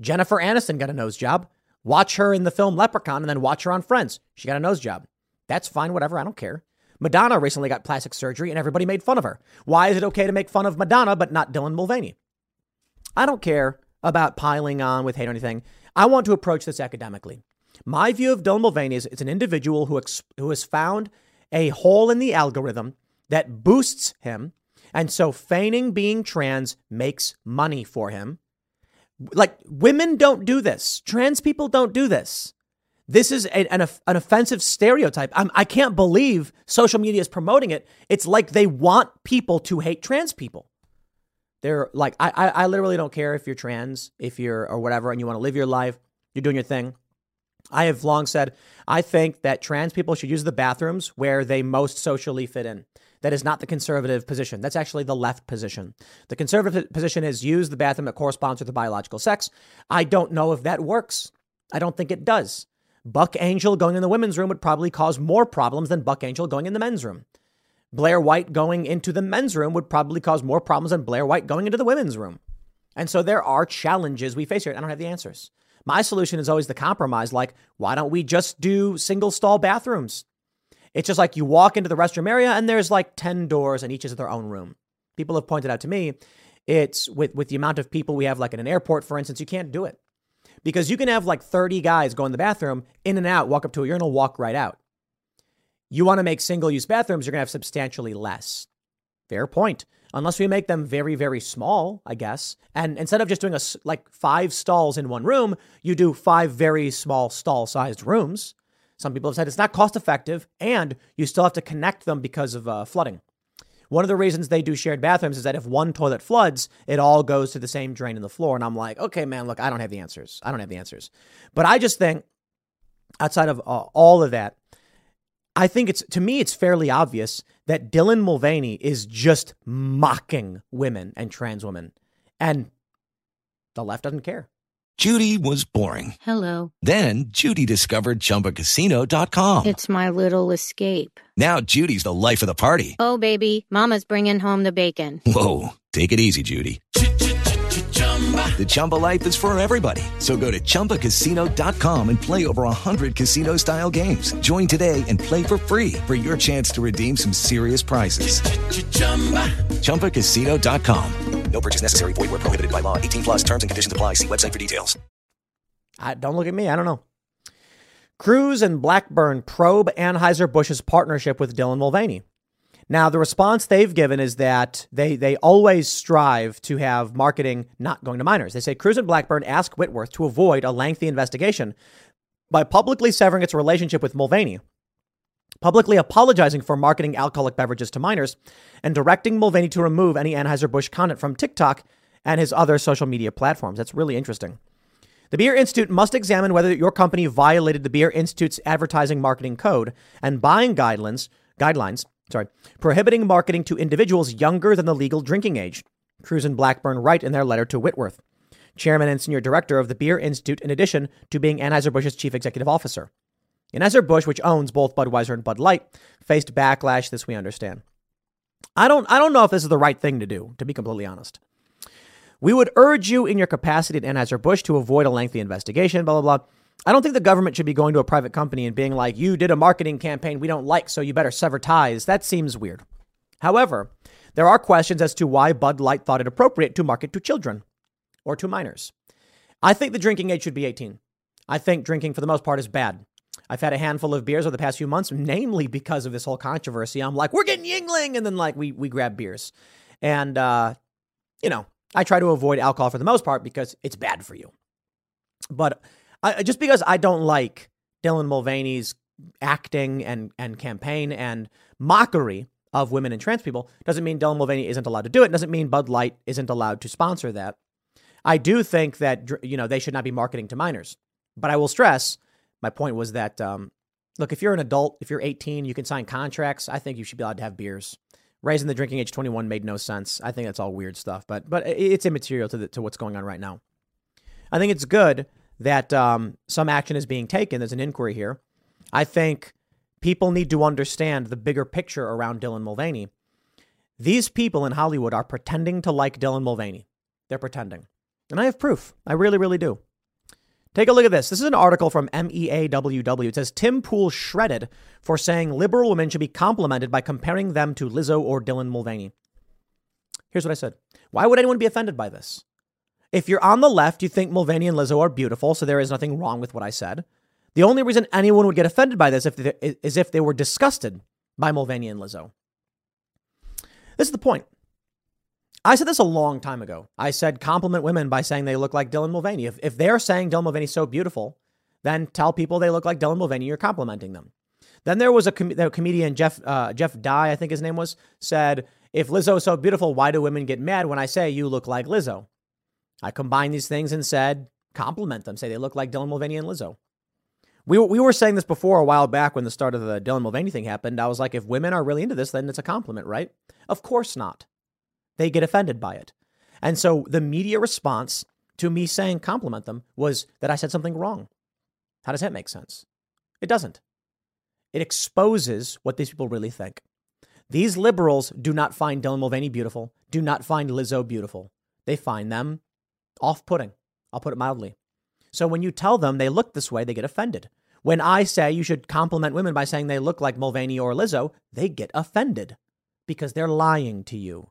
Jennifer Aniston got a nose job. Watch her in the film Leprechaun and then watch her on Friends. She got a nose job. That's fine, whatever. I don't care. Madonna recently got plastic surgery and everybody made fun of her. Why is it okay to make fun of Madonna but not Dylan Mulvaney? I don't care about piling on with hate or anything. I want to approach this academically. My view of Dylan Mulvaney is it's an individual who, ex- who has found a hole in the algorithm that boosts him. And so feigning being trans makes money for him. Like women don't do this, trans people don't do this. This is a, an, an offensive stereotype. I'm, I can not believe social media is promoting it. It's like they want people to hate trans people. They're like, I, I, I literally don't care if you're trans, if you're or whatever, and you want to live your life, you're doing your thing. I have long said I think that trans people should use the bathrooms where they most socially fit in. That is not the conservative position. That's actually the left position. The conservative position is use the bathroom that corresponds with the biological sex. I don't know if that works. I don't think it does. Buck Angel going in the women's room would probably cause more problems than Buck Angel going in the men's room. Blair White going into the men's room would probably cause more problems than Blair White going into the women's room. And so there are challenges we face here. I don't have the answers. My solution is always the compromise like, why don't we just do single stall bathrooms? It's just like you walk into the restroom area and there's like 10 doors and each is their own room. People have pointed out to me, it's with, with the amount of people we have, like in an airport, for instance, you can't do it because you can have like 30 guys go in the bathroom, in and out, walk up to a urinal, walk right out. You want to make single use bathrooms, you're going to have substantially less. Fair point. Unless we make them very, very small, I guess. And instead of just doing a, like five stalls in one room, you do five very small stall sized rooms. Some people have said it's not cost effective and you still have to connect them because of uh, flooding. One of the reasons they do shared bathrooms is that if one toilet floods, it all goes to the same drain in the floor. And I'm like, okay, man, look, I don't have the answers. I don't have the answers. But I just think, outside of uh, all of that, I think it's, to me, it's fairly obvious that Dylan Mulvaney is just mocking women and trans women. And the left doesn't care. Judy was boring. Hello. Then Judy discovered chumbacasino.com. It's my little escape. Now Judy's the life of the party. Oh, baby, Mama's bringing home the bacon. Whoa. Take it easy, Judy. The Chumba life is for everybody. So go to ChumbaCasino.com and play over 100 casino style games. Join today and play for free for your chance to redeem some serious prizes. Ch-ch-chumba. ChumbaCasino.com. No purchase necessary. Void where prohibited by law. 18 plus terms and conditions apply. See website for details. I, don't look at me. I don't know. Cruz and Blackburn probe Anheuser-Busch's partnership with Dylan Mulvaney. Now, the response they've given is that they, they always strive to have marketing not going to minors. They say Cruz and Blackburn asked Whitworth to avoid a lengthy investigation by publicly severing its relationship with Mulvaney, publicly apologizing for marketing alcoholic beverages to minors, and directing Mulvaney to remove any Anheuser-Busch content from TikTok and his other social media platforms. That's really interesting. The Beer Institute must examine whether your company violated the Beer Institute's advertising marketing code and buying guidelines, guidelines sorry, prohibiting marketing to individuals younger than the legal drinking age. Cruz and Blackburn write in their letter to Whitworth, chairman and senior director of the Beer Institute, in addition to being Anheuser-Busch's chief executive officer. Anheuser-Busch, which owns both Budweiser and Bud Light, faced backlash. This we understand. I don't, I don't know if this is the right thing to do, to be completely honest. We would urge you in your capacity at Anheuser-Busch to avoid a lengthy investigation, blah, blah, blah. I don't think the government should be going to a private company and being like, you did a marketing campaign we don't like, so you better sever ties. That seems weird. However, there are questions as to why Bud Light thought it appropriate to market to children or to minors. I think the drinking age should be 18. I think drinking, for the most part, is bad. I've had a handful of beers over the past few months, namely because of this whole controversy. I'm like, we're getting Yuengling, and then like we we grab beers, and uh, you know, I try to avoid alcohol for the most part because it's bad for you. But I, just because I don't like Dylan Mulvaney's acting and and campaign and mockery of women and trans people doesn't mean Dylan Mulvaney isn't allowed to do it. Doesn't mean Bud Light isn't allowed to sponsor that. I do think that you know they should not be marketing to minors, but I will stress my point was that um, look, if you're an adult, if you're 18, you can sign contracts. I think you should be allowed to have beers. Raising the drinking age 21 made no sense. I think that's all weird stuff, but but it's immaterial to the, to what's going on right now. I think it's good that um, some action is being taken. There's an inquiry here. I think people need to understand the bigger picture around Dylan Mulvaney. These people in Hollywood are pretending to like Dylan Mulvaney. They're pretending. And I have proof. I really, really do. Take a look at this. This is an article from MEAWW. It says Tim Pool shredded for saying liberal women should be complimented by comparing them to Lizzo or Dylan Mulvaney. Here's what I said. Why would anyone be offended by this? If you're on the left, you think Mulvaney and Lizzo are beautiful, so there is nothing wrong with what I said. The only reason anyone would get offended by this if they, is if they were disgusted by Mulvaney and Lizzo. This is the point. I said this a long time ago. I said compliment women by saying they look like Dylan Mulvaney. If, if they're saying Dylan Mulvaney's so beautiful, then tell people they look like Dylan Mulvaney. You're complimenting them. Then there was a, com- comedian Jeff uh, Jeff Dye, I think his name was, said, "If Lizzo is so beautiful, why do women get mad when I say you look like Lizzo?" I combined these things and said, compliment them, say they look like Dylan Mulvaney and Lizzo. We, we were saying this before a while back when the start of the Dylan Mulvaney thing happened. I was like, if women are really into this, then it's a compliment, right? Of course not. They get offended by it. And so the media response to me saying compliment them was that I said something wrong. How does that make sense? It doesn't. It exposes what these people really think. These liberals do not find Dylan Mulvaney beautiful, do not find Lizzo beautiful. They find them off putting. I'll put it mildly. So when you tell them they look this way, they get offended. When I say you should compliment women by saying they look like Mulvaney or Lizzo, they get offended because they're lying to you.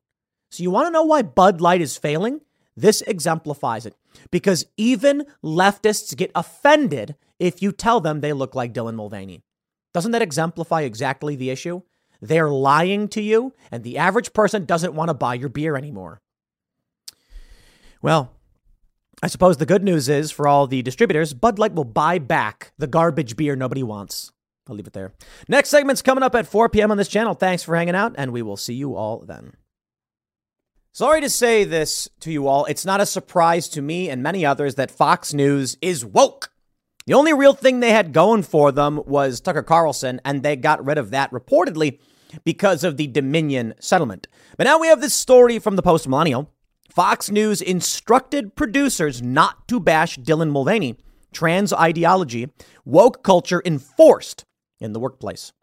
So you want to know why Bud Light is failing? This exemplifies it. Because even leftists get offended if you tell them they look like Dylan Mulvaney. Doesn't that exemplify exactly the issue? They're lying to you, and the average person doesn't want to buy your beer anymore. Well, I suppose the good news is for all the distributors, Bud Light will buy back the garbage beer nobody wants. I'll leave it there. Next segment's coming up at 4 p.m. on this channel. Thanks for hanging out, and we will see you all then. Sorry to say this to you all. It's not a surprise to me and many others that Fox News is woke. The only real thing they had going for them was Tucker Carlson, and they got rid of that reportedly because of the Dominion settlement. But now we have this story from the Post Millennial. Fox News instructed producers not to bash Dylan Mulvaney. Trans ideology, woke culture enforced in the workplace.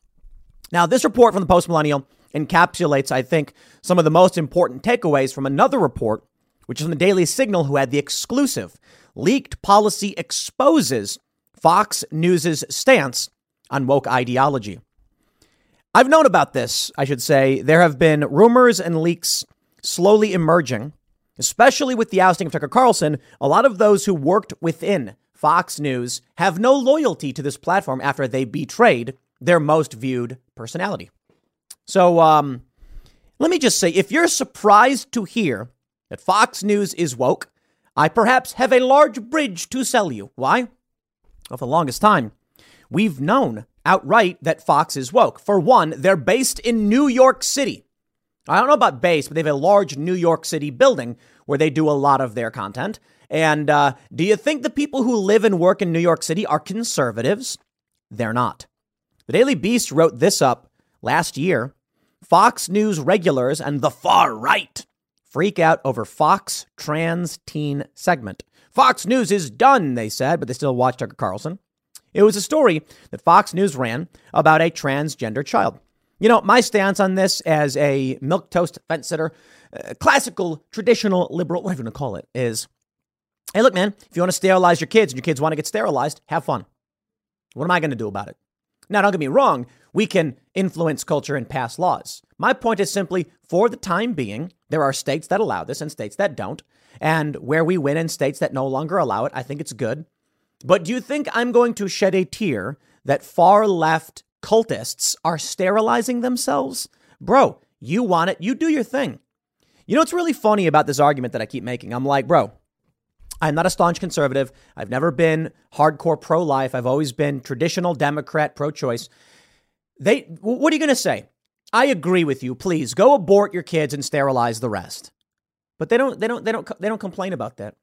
Now, this report from the Post Millennial encapsulates, I think, some of the most important takeaways from another report, which is from the Daily Signal, who had the exclusive leaked policy exposes Fox News's stance on woke ideology. I've known about this, I should say. There have been rumors and leaks slowly emerging Especially with the ousting of Tucker Carlson, a lot of those who worked within Fox News have no loyalty to this platform after they betrayed their most viewed personality. So, um, let me just say if you're surprised to hear that Fox News is woke, I perhaps have a large bridge to sell you. Why? Well, for the longest time, we've known outright that Fox is woke. For one, they're based in New York City. I don't know about base, but they have a large New York City building where they do a lot of their content. And uh, do you think the people who live and work in New York City are conservatives? They're not. The Daily Beast wrote this up last year. Fox News regulars and the far right freak out over Fox trans teen segment. Fox News is done, they said, but they still watch Tucker Carlson. It was a story that Fox News ran about a transgender child. You know, my stance on this as a milk toast fence sitter, uh, classical, traditional liberal, whatever you want to call it, is hey, look, man, if you want to sterilize your kids and your kids want to get sterilized, have fun. What am I going to do about it? Now, don't get me wrong, we can influence culture and pass laws. My point is simply for the time being, there are states that allow this and states that don't. And where we win in states that no longer allow it, I think it's good. But do you think I'm going to shed a tear that far left cultists are sterilizing themselves, bro, you want it, you do your thing. You know what's really funny about this argument that I keep making? I'm like, bro, I'm not a staunch conservative. I've never been hardcore pro life. I've always been traditional Democrat, pro choice. They, what are you going to say? I agree with you. Please go abort your kids and sterilize the rest. But they don't, they don't, they don't, they don't complain about that.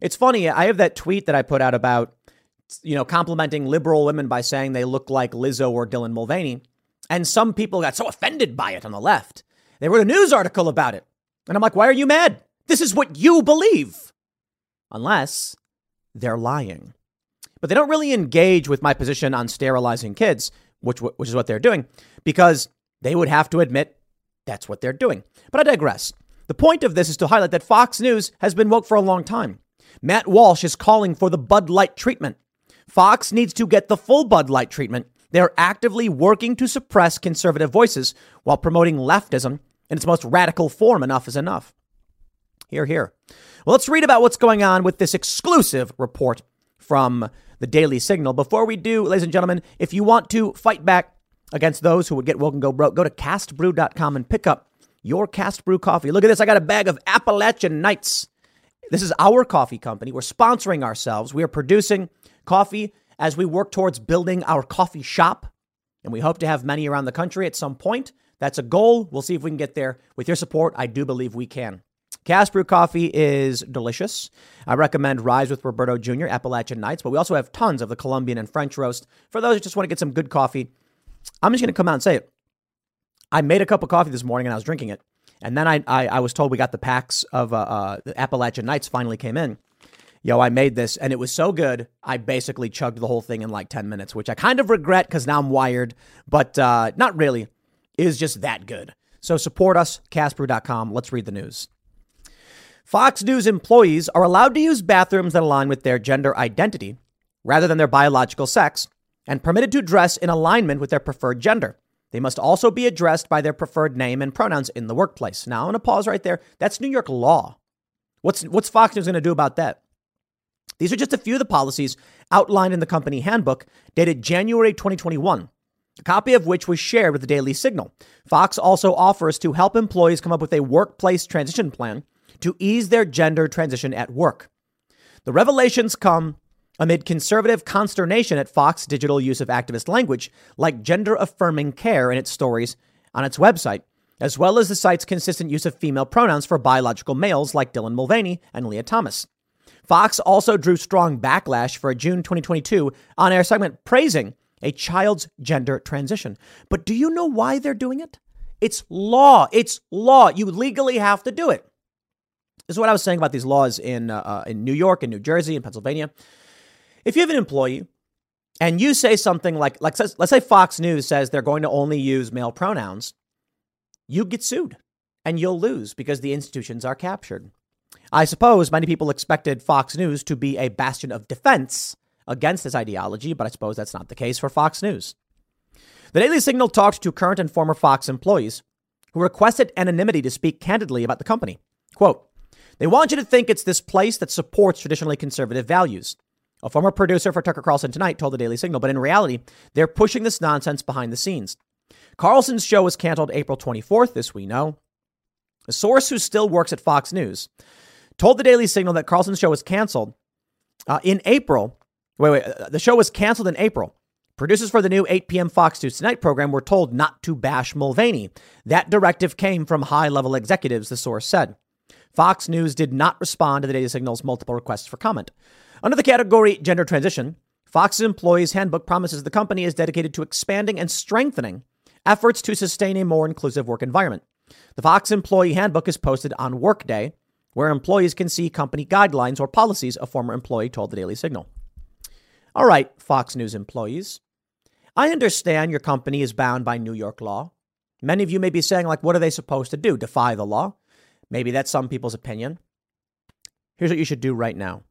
It's funny. I have that tweet that I put out about you know, complimenting liberal women by saying they look like Lizzo or Dylan Mulvaney. And some people got so offended by it on the left. They wrote a news article about it. And I'm like, why are you mad? This is what you believe. Unless they're lying. But they don't really engage with my position on sterilizing kids, which, which is what they're doing, because they would have to admit that's what they're doing. But I digress. The point of this is to highlight that Fox News has been woke for a long time. Matt Walsh is calling for the Bud Light treatment. Fox needs to get the full Bud Light treatment. They're actively working to suppress conservative voices while promoting leftism in its most radical form. Enough is enough. Here, here. Well, let's read about what's going on with this exclusive report from the Daily Signal. Before we do, ladies and gentlemen, if you want to fight back against those who would get woke and go broke, go to castbrew.com and pick up your cast brew coffee. Look at this. I got a bag of Appalachian Nights. This is our coffee company. We're sponsoring ourselves. We are producing coffee as we work towards building our coffee shop. And we hope to have many around the country at some point. That's a goal. We'll see if we can get there. With your support, I do believe we can. Cast brew coffee is delicious. I recommend Rise with Roberto Jr., Appalachian Nights, but we also have tons of the Colombian and French roast. For those who just want to get some good coffee, I'm just going to come out and say it. I made a cup of coffee this morning and I was drinking it. And then I, I, I was told we got the packs of uh, uh, the Appalachian Nights finally came in. Yo, I made this and it was so good. I basically chugged the whole thing in like 10 minutes, which I kind of regret because now I'm wired, but uh, not really. It is just that good. So support us, castbrew.com. Let's read the news. Fox News employees are allowed to use bathrooms that align with their gender identity rather than their biological sex and permitted to dress in alignment with their preferred gender. They must also be addressed by their preferred name and pronouns in the workplace. Now, I'm going to pause right there. That's New York law. What's, what's Fox News going to do about that? These are just a few of the policies outlined in the company handbook dated January 2021, a copy of which was shared with the Daily Signal. Fox also offers to help employees come up with a workplace transition plan to ease their gender transition at work. The revelations come amid conservative consternation at Fox Digital use of activist language like gender affirming care in its stories on its website, as well as the site's consistent use of female pronouns for biological males like Dylan Mulvaney and Lia Thomas. Fox also drew strong backlash for a June 2022 on air segment praising a child's gender transition. But do you know why they're doing it? It's law. It's law. You legally have to do it. This is what I was saying about these laws in uh, uh in New York and New Jersey and Pennsylvania. If you have an employee and you say something like, like let's say Fox News says they're going to only use male pronouns, you get sued and you'll lose because the institutions are captured. I suppose many people expected Fox News to be a bastion of defense against this ideology, but I suppose that's not the case for Fox News. The Daily Signal talked to current and former Fox employees who requested anonymity to speak candidly about the company. Quote, they want you to think it's this place that supports traditionally conservative values. A former producer for Tucker Carlson Tonight told the Daily Signal, but in reality, they're pushing this nonsense behind the scenes. Carlson's show was canceled April 24th, this we know. A source who still works at Fox News told the Daily Signal that Carlson's show was canceled uh, in April. Wait, wait, uh, the show was canceled in April. Producers for the new 8 p.m. Fox News Tonight program were told not to bash Mulvaney. That directive came from high level executives, the source said. Fox News did not respond to the Daily Signal's multiple requests for comment. Under the category gender transition, Fox's employees handbook promises the company is dedicated to expanding and strengthening efforts to sustain a more inclusive work environment. The Fox employee handbook is posted on Workday, where employees can see company guidelines or policies, a former employee told the Daily Signal. All right, Fox News employees. I understand your company is bound by New York law. Many of you may be saying, like, what are they supposed to do? Defy the law? Maybe that's some people's opinion. Here's what you should do right now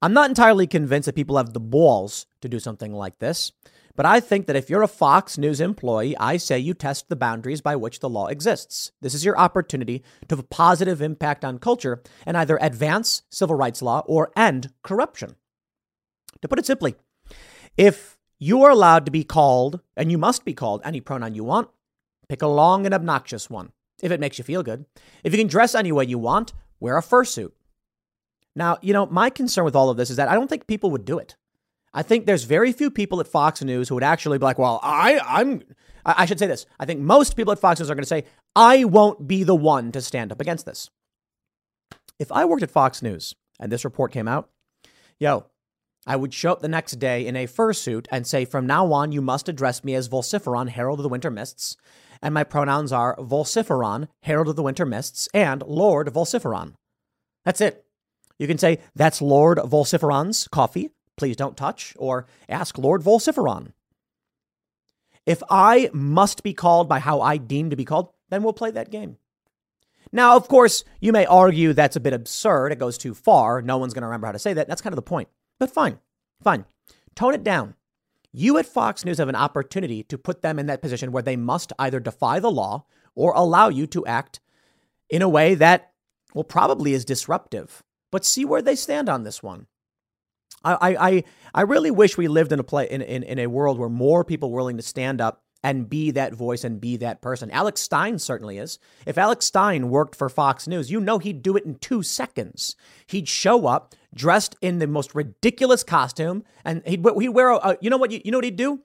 I'm not entirely convinced that people have the balls to do something like this, but I think that if you're a Fox News employee, I say you test the boundaries by which the law exists. This is your opportunity to have a positive impact on culture and either advance civil rights law or end corruption. To put it simply, if you are allowed to be called, and you must be called any pronoun you want, pick a long and obnoxious one if it makes you feel good. If you can dress any way you want, wear a fursuit. Now, you know, my concern with all of this is that I don't think people would do it. I think there's very few people at Fox News who would actually be like, well, I, I'm, I should say this. I think most people at Fox News are going to say, I won't be the one to stand up against this. If I worked at Fox News and this report came out, yo, I would show up the next day in a fursuit and say, from now on, you must address me as Volciferon, Herald of the Winter Mists and my pronouns are Volciferon, Herald of the Winter Mists, and Lord Volciferon. That's it. You can say, That's Lord Volciferon's coffee. Please don't touch, or ask Lord Volciferon. If I must be called by how I deem to be called, then we'll play that game. Now, of course, you may argue that's a bit absurd. It goes too far. No one's going to remember how to say that. That's kind of the point. But fine, fine. Tone it down. You at Fox News have an opportunity to put them in that position where they must either defy the law or allow you to act in a way that, well, probably is disruptive. But see where they stand on this one. I, I, I really wish we lived in a play in, in, in a world where more people were willing to stand up and be that voice and be that person. Alex Stein certainly is. If Alex Stein worked for Fox News, you know he'd do it in two seconds. He'd show up dressed in the most ridiculous costume, and he'd, he'd wear a, you know what you, you know what he'd do?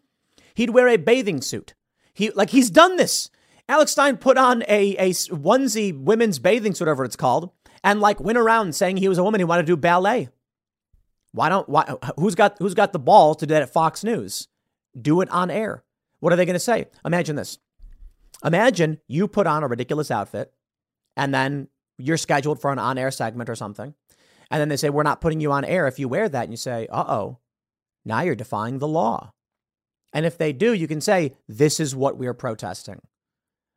He'd wear a bathing suit. He like he's done this. Alex Stein put on a, a onesie women's bathing suit, whatever it's called, and like went around saying he was a woman who wanted to do ballet. Why don't why who's got who's got the balls to do that at Fox News? Do it on air. What are they going to say? Imagine this. Imagine you put on a ridiculous outfit and then you're scheduled for an on-air segment or something. And then they say, We're not putting you on air if you wear that. And you say, Uh oh, now you're defying the law. And if they do, you can say, This is what we're protesting.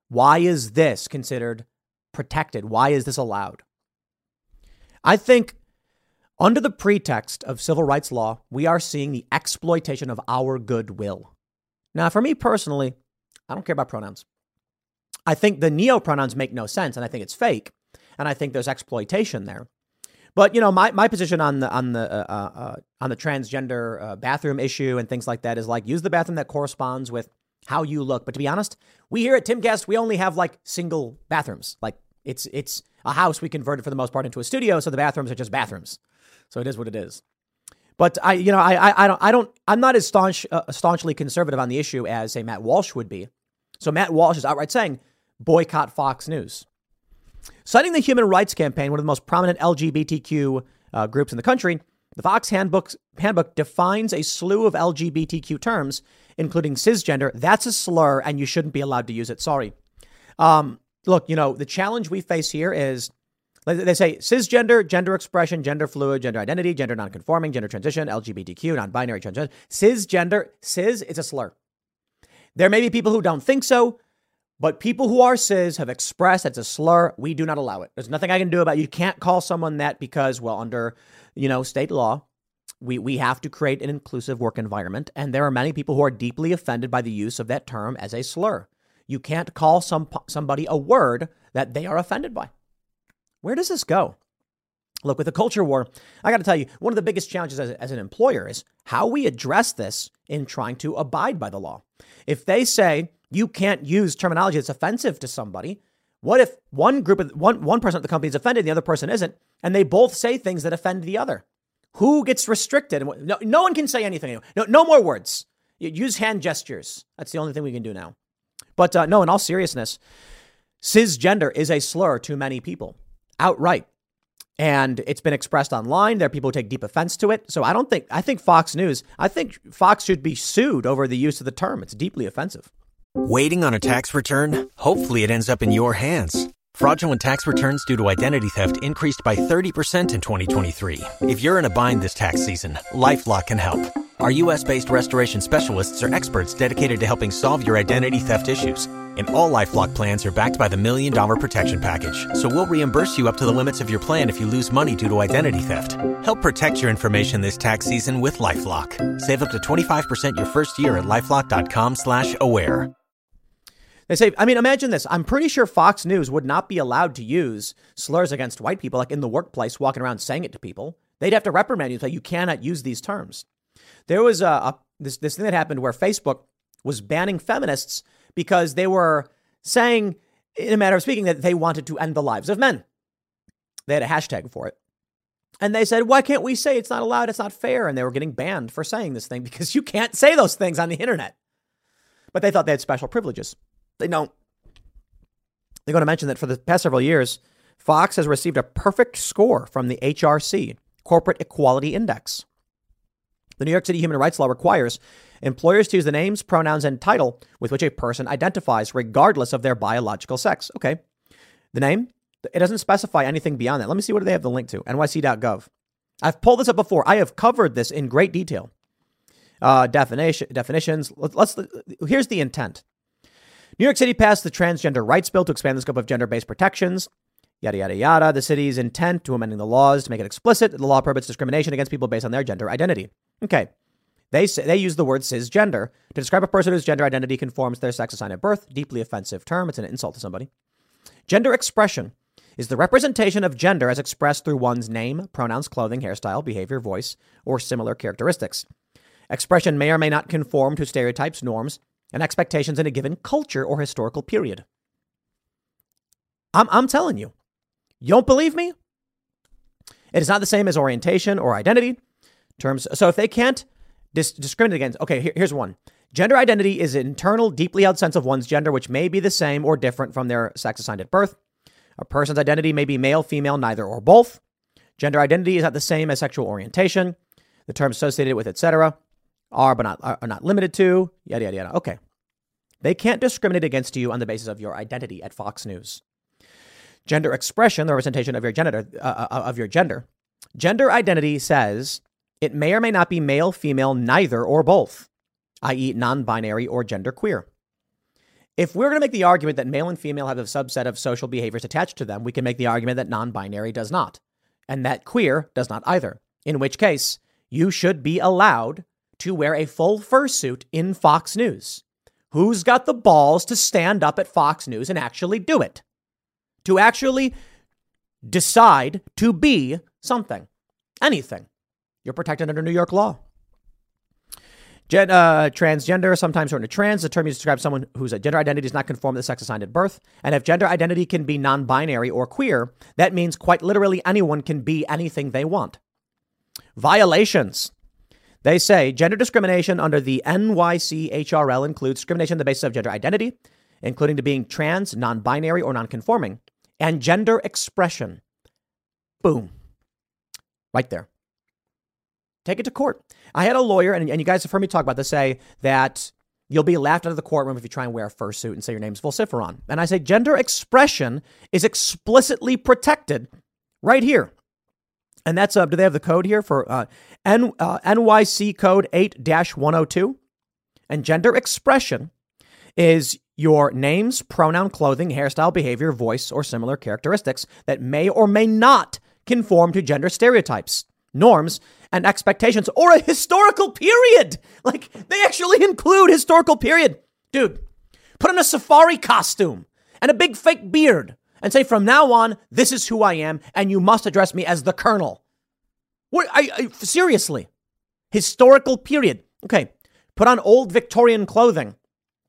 Why is this considered protected? Why is this allowed? I think under the pretext of civil rights law, we are seeing the exploitation of our goodwill. Now, for me personally, I don't care about pronouns. I think the neo pronouns make no sense, and I think it's fake, and I think there's exploitation there. But you know, my, my position on the on the uh, uh, uh on the transgender uh, bathroom issue and things like that is like use the bathroom that corresponds with how you look. But to be honest, we here at Timcast we only have like single bathrooms. Like it's it's a house we converted for the most part into a studio, so the bathrooms are just bathrooms. So it is what it is. But I, you know, I, I, I don't, I don't, I'm not as staunch, uh, staunchly conservative on the issue as say Matt Walsh would be. So Matt Walsh is outright saying boycott Fox News, citing the Human Rights Campaign, one of the most prominent LGBTQ uh, groups in the country. The Fox handbook handbook defines a slew of LGBTQ terms, including cisgender. That's a slur, and you shouldn't be allowed to use it. Sorry. Um, look, you know, the challenge we face here is they say cisgender, gender expression, gender fluid, gender identity, gender nonconforming, gender transition, LGBTQ, non binary, transgender. Cisgender, cis, it's a slur. There may be people who don't think so, but people who are cis have expressed it's a slur. We do not allow it. There's nothing I can do about it. You can't call someone that because, well, under, you know, state law, we, we have to create an inclusive work environment. And there are many people who are deeply offended by the use of that term as a slur. You can't call some somebody a word that they are offended by. Where does this go? Look, with the culture war, I got to tell you, one of the biggest challenges as, as, an employer is how we address this in trying to abide by the law. If they say you can't use terminology that's offensive to somebody, what if one group of one one person at the company is offended and the other person isn't, and they both say things that offend the other? Who gets restricted? No, no one can say anything. No, no more words. Use hand gestures. That's the only thing we can do now. But uh, no, in all seriousness, cisgender is a slur to many people outright. And it's been expressed online. There are people who take deep offense to it. So I don't think, I think Fox News, I think Fox should be sued over the use of the term. It's deeply offensive. Waiting on a tax return? Hopefully it ends up in your hands. Fraudulent tax returns due to identity theft increased by 30% in 2023. If you're in a bind this tax season, LifeLock can help. Our US based restoration specialists are experts dedicated to helping solve your identity theft issues and all LifeLock plans are backed by the Million Dollar Protection Package. So we'll reimburse you up to the limits of your plan if you lose money due to identity theft. Help protect your information this tax season with LifeLock. Save up to 25% your first year at LifeLock.com slash aware. They say, I mean, imagine this. I'm pretty sure Fox News would not be allowed to use slurs against white people, like in the workplace, walking around saying it to people. They'd have to reprimand you, say, you cannot use these terms. There was a, a this, this thing that happened where Facebook was banning feminists because they were saying, in a matter of speaking, that they wanted to end the lives of men. They had a hashtag for it. And they said, why can't we say it's not allowed? It's not fair. And they were getting banned for saying this thing because you can't say those things on the internet. But they thought they had special privileges. They don't. They're going to mention that for the past several years, Fox has received a perfect score from the HRC, Corporate Equality Index. The New York City human rights law requires employers to use the names, pronouns, and title with which a person identifies, regardless of their biological sex. Okay. The name, it doesn't specify anything beyond that. Let me see what they have the link to nyc.gov. I've pulled this up before. I have covered this in great detail. Uh, definition, definitions. Let's, let's, here's the intent. New York City passed the transgender rights bill to expand the scope of gender based protections. Yada, yada, yada. The city's intent to amending the laws to make it explicit that the law prohibits discrimination against people based on their gender identity. Okay. They say, they use the word cisgender to describe a person whose gender identity conforms to their sex assigned at birth. Deeply offensive term. It's an insult to somebody. Gender expression is the representation of gender as expressed through one's name, pronouns, clothing, hairstyle, behavior, voice, or similar characteristics. Expression may or may not conform to stereotypes, norms, and expectations in a given culture or historical period. I'm, I'm telling you, you don't believe me? It is not the same as orientation or identity terms. So if they can't dis- discriminate against, okay, here, here's one. Gender identity is an internal, deeply held sense of one's gender, which may be the same or different from their sex assigned at birth. A person's identity may be male, female, neither or both. Gender identity is not the same as sexual orientation. The terms associated with etc. are but not are not limited to yada yada yada. Okay, they can't discriminate against you on the basis of your identity at Fox News. Gender expression, the representation of your gender uh, uh of your gender. Gender identity says it may or may not be male, female, neither or both, i.e., non binary or genderqueer. If we're going to make the argument that male and female have a subset of social behaviors attached to them, we can make the argument that non binary does not, and that queer does not either. In which case, you should be allowed to wear a full fursuit in Fox News. Who's got the balls to stand up at Fox News and actually do it? To actually decide to be something, anything. You're protected under New York law. Gen, uh, transgender, sometimes shortened to trans, the term used to describe someone whose gender identity does not conform to the sex assigned at birth. And if gender identity can be non binary or queer, that means quite literally anyone can be anything they want. Violations. They say gender discrimination under the NYCHRL includes discrimination on the basis of gender identity, including to being trans, non binary, or non conforming, and gender expression. Boom. Right there. Take it to court. I had a lawyer, and, and you guys have heard me talk about this, say that you'll be laughed out of the courtroom if you try and wear a fursuit and say your name's vociferon. And I say gender expression is explicitly protected right here. And that's, uh, do they have the code here for uh, N, uh, NYC code 8 102? And gender expression is your names, pronoun, clothing, hairstyle, behavior, voice, or similar characteristics that may or may not conform to gender stereotypes, norms, and expectations or a historical period. Like they actually include historical period. Dude, put on a safari costume and a big fake beard and say from now on this is who I am and you must address me as the colonel. What I, I seriously. Historical period. Okay. Put on old Victorian clothing.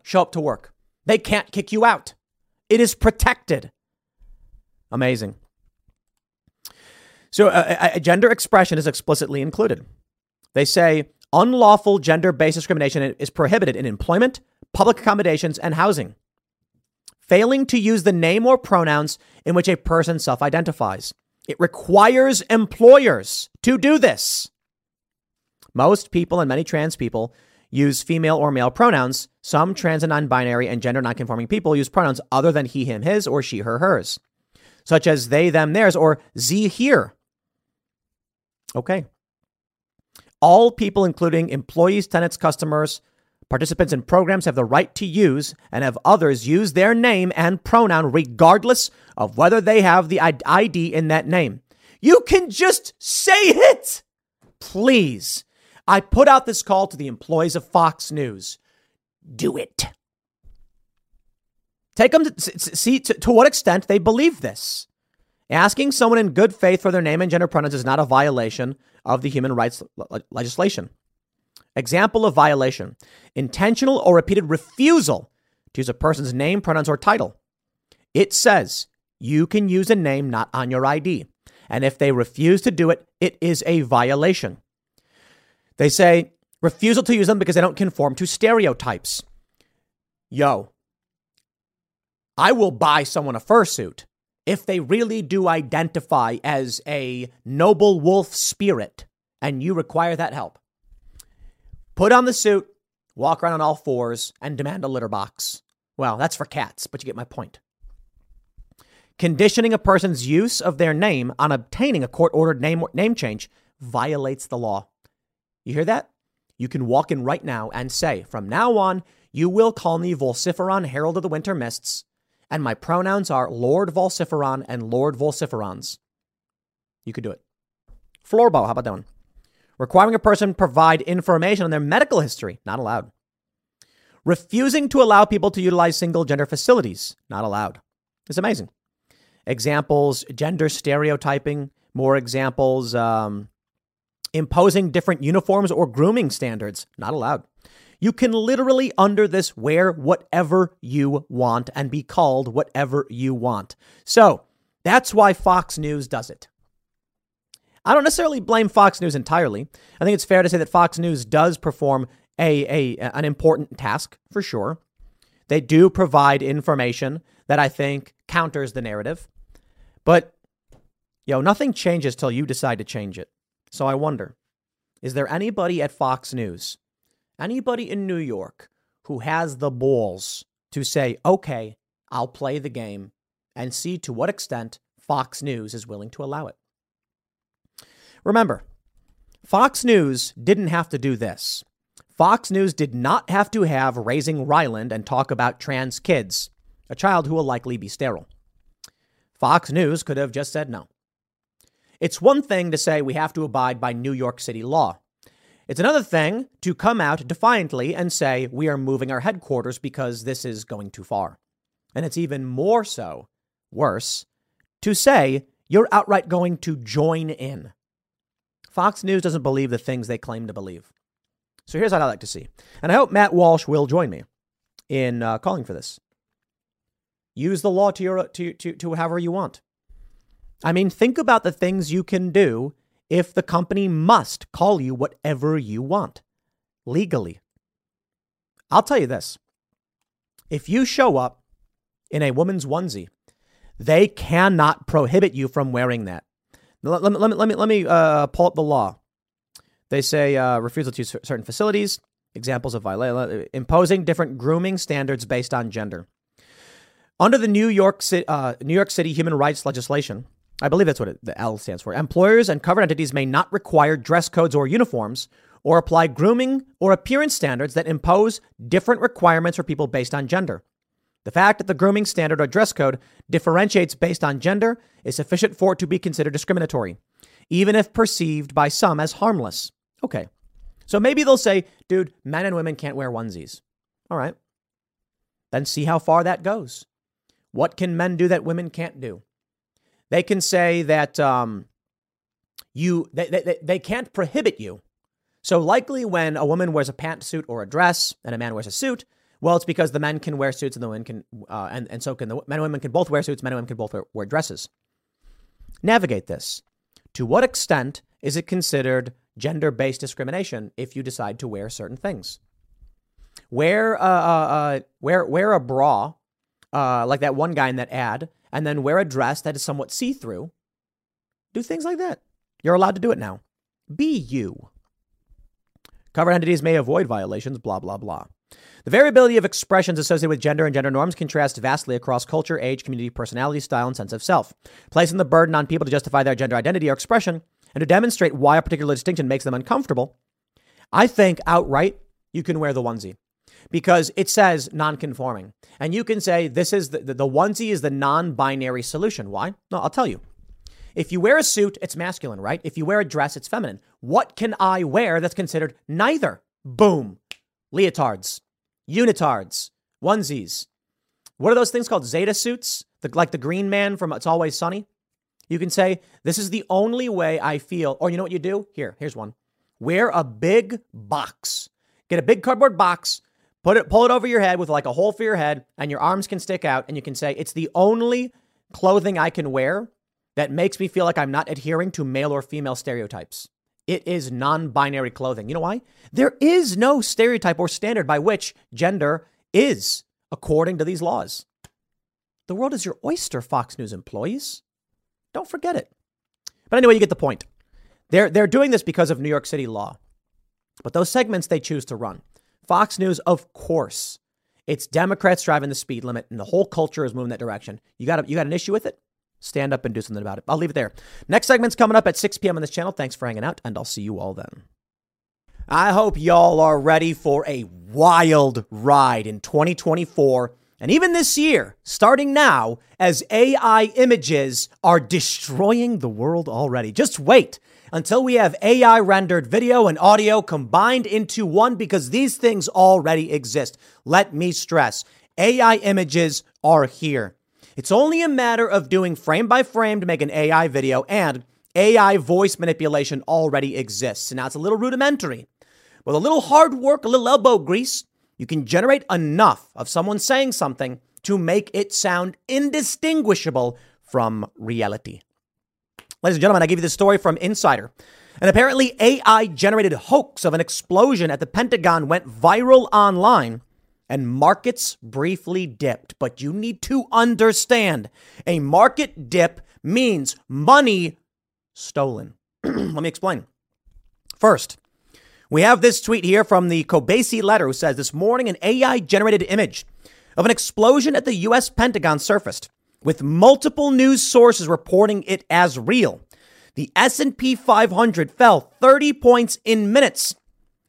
Show up to work. They can't kick you out. It is protected. Amazing. So, uh, uh, gender expression is explicitly included. They say unlawful gender based discrimination is prohibited in employment, public accommodations, and housing. Failing to use the name or pronouns in which a person self identifies. It requires employers to do this. Most people and many trans people use female or male pronouns. Some trans and non binary and gender non conforming people use pronouns other than he, him, his, or she, her, hers, such as they, them, theirs, or z, here. Okay. All people, including employees, tenants, customers, participants in programs, have the right to use and have others use their name and pronoun regardless of whether they have the ID in that name. You can just say it. Please. I put out this call to the employees of Fox News. Do it. Take them to see to, to what extent they believe this. Asking someone in good faith for their name and gender pronouns is not a violation of the human rights legislation. Example of violation intentional or repeated refusal to use a person's name, pronouns, or title. It says you can use a name not on your ID. And if they refuse to do it, it is a violation. They say refusal to use them because they don't conform to stereotypes. Yo, I will buy someone a fursuit if they really do identify as a noble wolf spirit and you require that help, put on the suit, walk around on all fours, and demand a litter box. Well, that's for cats, but you get my point. Conditioning a person's use of their name on obtaining a court ordered name, name change violates the law. You hear that? You can walk in right now and say, from now on, you will call me Volciferon Herald of the Winter Mists and my pronouns are Lord Vociferon and Lord Vociferons. You could do it. Floorball, how about that one? Requiring a person provide information on their medical history, not allowed. Refusing to allow people to utilize single gender facilities, not allowed. It's amazing. examples gender stereotyping, more examples um, imposing different uniforms or grooming standards, not allowed. You can literally, under this, wear whatever you want and be called whatever you want. So that's why Fox News does it. I don't necessarily blame Fox News entirely. I think it's fair to say that Fox News does perform a, a an important task for sure. They do provide information that I think counters the narrative. But yo, nothing changes till you decide to change it. So I wonder, is there anybody at Fox News, anybody in New York who has the balls to say, "Okay, I'll play the game and see to what extent Fox News is willing to allow it?" Remember, Fox News didn't have to do this. Fox News did not have to have Raising Ryland and talk about trans kids, a child who will likely be sterile. Fox News could have just said no. It's one thing to say we have to abide by New York City law. It's another thing to come out defiantly and say we are moving our headquarters because this is going too far. And it's even more so, worse, to say you're outright going to join in. Fox News doesn't believe the things they claim to believe. So here's what I like to see. And I hope Matt Walsh will join me in uh, calling for this. Use the law to, your, to, to, to however you want. I mean, think about the things you can do if the company must call you whatever you want legally. I'll tell you this if you show up in a woman's onesie, they cannot prohibit you from wearing that. Let, let, let me let me let me uh, pull up the law. They say uh, refusal to certain facilities. Examples of violation imposing different grooming standards based on gender. Under the New York uh, New York City human rights legislation, I believe that's what it, the L stands for. Employers and covered entities may not require dress codes or uniforms or apply grooming or appearance standards that impose different requirements for people based on gender. The fact that the grooming standard or dress code differentiates based on gender is sufficient for it to be considered discriminatory, even if perceived by some as harmless. Okay. So maybe they'll say, dude, men and women can't wear onesies. All right. Then see how far that goes. What can men do that women can't do? They can say that um, you they, they, they can't prohibit you. So likely when a woman wears a pantsuit or a dress and a man wears a suit, well, it's because the men can wear suits and the women can, uh, and, and so can the men and women can both wear suits, men and women can both wear, wear dresses. Navigate this. To what extent is it considered gender based discrimination if you decide to wear certain things? Wear, uh, uh, wear, wear a bra, uh, like that one guy in that ad, and then wear a dress that is somewhat see through. Do things like that. You're allowed to do it now. Be you. Covered entities may avoid violations, blah, blah, blah. The variability of expressions associated with gender and gender norms contrasts vastly across culture, age, community, personality, style, and sense of self, placing the burden on people to justify their gender identity or expression and to demonstrate why a particular distinction makes them uncomfortable. I think outright you can wear the onesie because it says non-conforming, and you can say this is the, the, the onesie is the non-binary solution. Why? No, I'll tell you. If you wear a suit, it's masculine, right? If you wear a dress, it's feminine. What can I wear that's considered neither? Boom. Leotards unitards, onesies. What are those things called? Zeta suits? The, like the green man from It's Always Sunny? You can say, This is the only way I feel. Or you know what you do? Here, here's one. Wear a big box. Get a big cardboard box, put it, pull it over your head with like a hole for your head, and your arms can stick out, and you can say, It's the only clothing I can wear that makes me feel like I'm not adhering to male or female stereotypes. It is non binary clothing. You know why? There is no stereotype or standard by which gender is according to these laws. The world is your oyster, Fox News employees. Don't forget it. But anyway, you get the point. They're, they're doing this because of New York City law. But those segments they choose to run. Fox News, of course, it's Democrats driving the speed limit and the whole culture is moving that direction. You got, a, you got an issue with it? stand up and do something about it. I'll leave it there. Next segment's coming up at 6 p.m. on this channel. Thanks for hanging out, and I'll see you all then. I hope y'all are ready for a wild ride in 2024 and even this year, starting now, as AI images are destroying the world already. Just wait until we have AI rendered video and audio combined into one because these things already exist. Let me stress AI images are here. It's only a matter of doing frame by frame to make an AI video, and AI voice manipulation already exists. Now it's a little rudimentary. With a little hard work, a little elbow grease, you can generate enough of someone saying something to make it sound indistinguishable from reality. Ladies and gentlemen, I give you this story from Insider. An apparently AI generated hoax of an explosion at the Pentagon went viral online and markets briefly dipped. But you need to understand a market dip means money stolen. Let me explain. First, we have this tweet here from the Kobeissi letter who says this morning an AI generated image of an explosion at the US Pentagon surfaced with multiple news sources reporting it as real. The S&P 500 fell 30 points in minutes.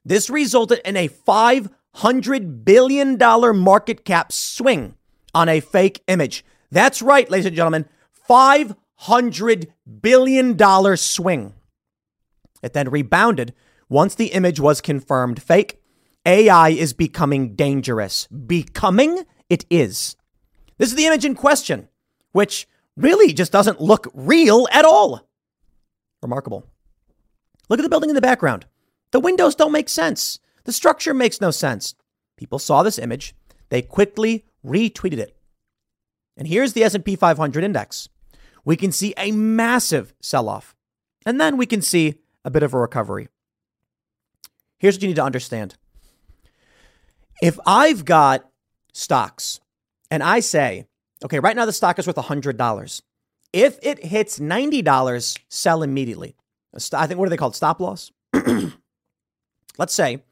This resulted in a 500 billion dollar market cap swing on a fake image. That's right, ladies and gentlemen, 500 billion dollar swing. It then rebounded once the image was confirmed fake. AI is becoming dangerous. Becoming it is. This is the image in question, which really just doesn't look real at all. Remarkable. Look at the building in the background. The windows don't make sense. The structure makes no sense. People saw this image. They quickly retweeted it. And here's the S&P 500 index. We can see a massive sell-off. And then we can see a bit of a recovery. Here's what you need to understand. If I've got stocks and I say, okay, right now the stock is worth $100. If it hits $90, sell immediately. I think, what are they called? Stop loss? Let's say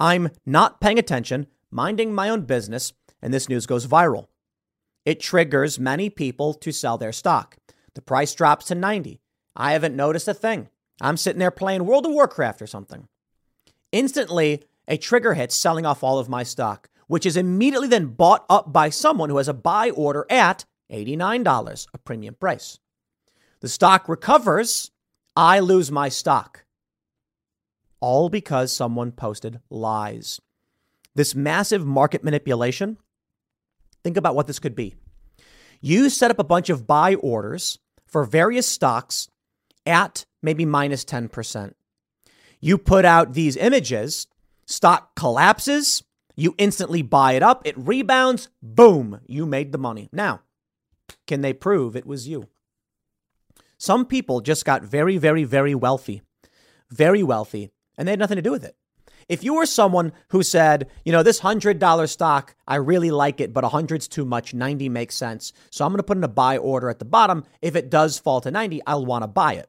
I'm not paying attention, minding my own business, and this news goes viral. It triggers many people to sell their stock. The price drops to 90. I haven't noticed a thing. I'm sitting there playing World of Warcraft or something. Instantly, a trigger hits selling off all of my stock, which is immediately then bought up by someone who has a buy order at $89, a premium price. The stock recovers, I lose my stock. All because someone posted lies. This massive market manipulation, think about what this could be. You set up a bunch of buy orders for various stocks at maybe minus 10%. You put out these images, stock collapses, you instantly buy it up, it rebounds, boom, you made the money. Now, can they prove it was you? Some people just got very, very, very wealthy, very wealthy, and they had nothing to do with it. If you were someone who said, you know, this $100 stock, I really like it, but 100's too much, 90 makes sense. So I'm going to put in a buy order at the bottom. If it does fall to 90, I'll want to buy it.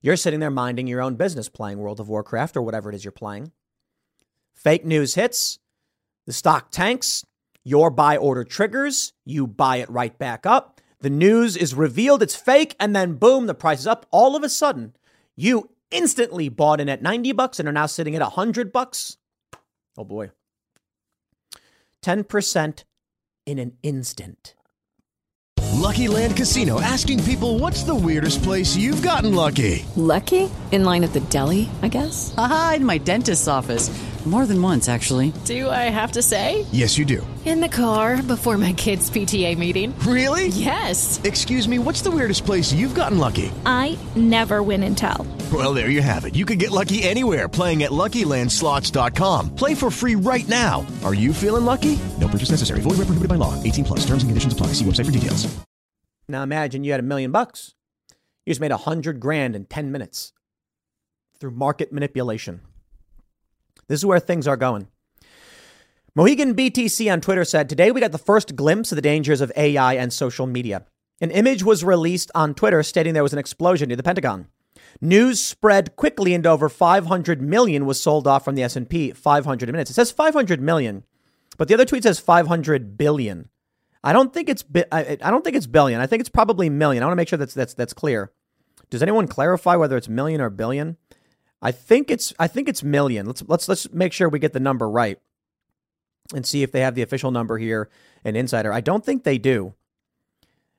You're sitting there minding your own business, playing World of Warcraft or whatever it is you're playing. Fake news hits, the stock tanks, your buy order triggers, you buy it right back up. The news is revealed, it's fake, and then boom, the price is up. All of a sudden, you instantly bought in at 90 bucks and are now sitting at 100 bucks. Oh boy. 10% in an instant. Lucky Land Casino asking people what's the weirdest place you've gotten lucky? Lucky? In line at the deli, I guess? Aha, in my dentist's office. More than once, actually. Do I have to say? Yes, you do. In the car before my kids' PTA meeting. Really? Yes. Excuse me, what's the weirdest place you've gotten lucky? I never win and tell. Well, there you have it. You can get lucky anywhere playing at LuckyLandSlots.com. Play for free right now. Are you feeling lucky? No purchase necessary. Void where prohibited by law. 18 plus. Terms and conditions apply. See website for details. Now imagine you had a million bucks. You just made a hundred grand in 10 minutes through market manipulation. This is where things are going. Mohegan BTC on Twitter said, Today we got the first glimpse of the dangers of AI and social media. An image was released on Twitter stating there was an explosion near the Pentagon. News spread quickly and over 500 million was sold off from the S&P 500 minutes. It says 500 million, but the other tweet says 500 billion. I don't think it's bi- I, I don't think it's billion. I think it's probably million. I want to make sure that's that's that's clear. Does anyone clarify whether it's million or billion? I think it's I think it's million. Let's let's let's make sure we get the number right and see if they have the official number here in Insider. I don't think they do.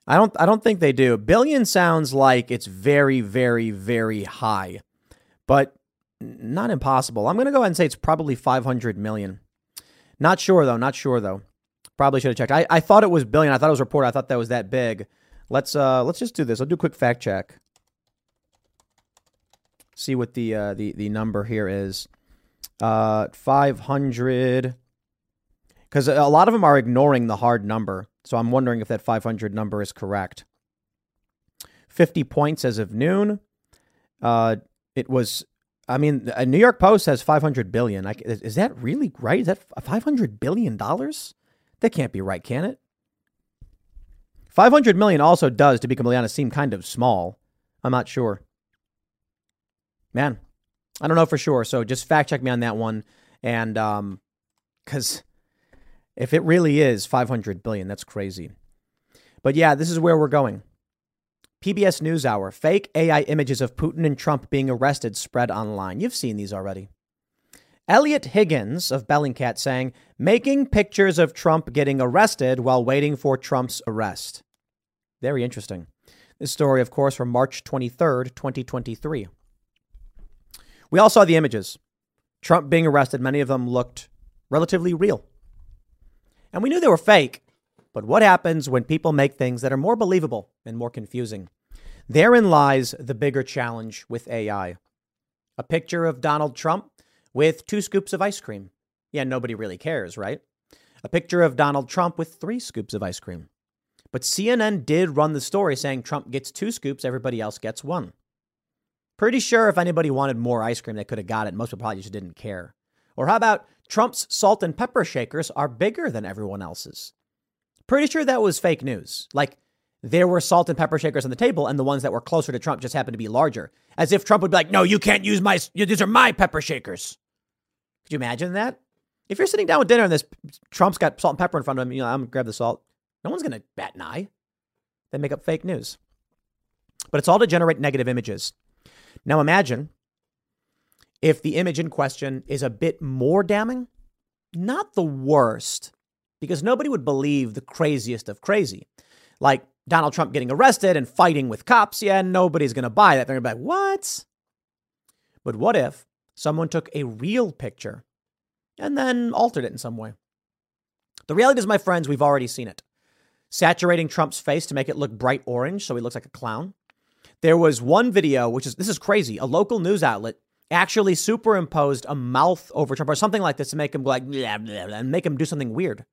I don't I don't think they do. Billion sounds like it's very very very high. But not impossible. I'm going to go ahead and say it's probably 500 million. Not sure though, not sure though. Probably should have checked. I, I thought it was billion. I thought it was reported. I thought that was that big. Let's uh let's just do this. I'll do a quick fact check. See what the uh, the the number here is. Uh, five hundred. Because a lot of them are ignoring the hard number, so I'm wondering if that 500 number is correct. 50 points as of noon. Uh, it was. I mean, a New York Post has 500 billion. I, is that really right? Is that 500 billion dollars? That can't be right, can it? 500 million also does, to be completely honest, seem kind of small. I'm not sure. Man, I don't know for sure. So just fact check me on that one. And um, because if it really is 500 billion, that's crazy. But yeah, this is where we're going. PBS NewsHour fake AI images of Putin and Trump being arrested spread online. You've seen these already. Eliot Higgins of Bellingcat saying, making pictures of Trump getting arrested while waiting for Trump's arrest. Very interesting. This story, of course, from March 23rd, 2023. We all saw the images. Trump being arrested, many of them looked relatively real. And we knew they were fake. But what happens when people make things that are more believable and more confusing? Therein lies the bigger challenge with AI. A picture of Donald Trump with two scoops of ice cream. Yeah, nobody really cares, right? A picture of Donald Trump with three scoops of ice cream. But CNN did run the story saying Trump gets two scoops, everybody else gets one. Pretty sure if anybody wanted more ice cream, they could have got it. Most people probably just didn't care. Or how about Trump's salt and pepper shakers are bigger than everyone else's? Pretty sure that was fake news. Like there were salt and pepper shakers on the table, and the ones that were closer to Trump just happened to be larger. As if Trump would be like, no, you can't use my, these are my pepper shakers. Could you imagine that? If you're sitting down with dinner and this Trump's got salt and pepper in front of him, you know, I'm gonna grab the salt. No one's gonna bat an eye. They make up fake news. But it's all to generate negative images. Now imagine if the image in question is a bit more damning, not the worst, because nobody would believe the craziest of crazy. Like Donald Trump getting arrested and fighting with cops. Yeah, nobody's going to buy that. They're going to be like, what? But what if someone took a real picture and then altered it in some way? The reality is, my friends, we've already seen it. Saturating Trump's face to make it look bright orange so he looks like a clown. There was one video, which is this is crazy. A local news outlet actually superimposed a mouth over Trump or something like this to make him like blah, blah, and make him do something weird.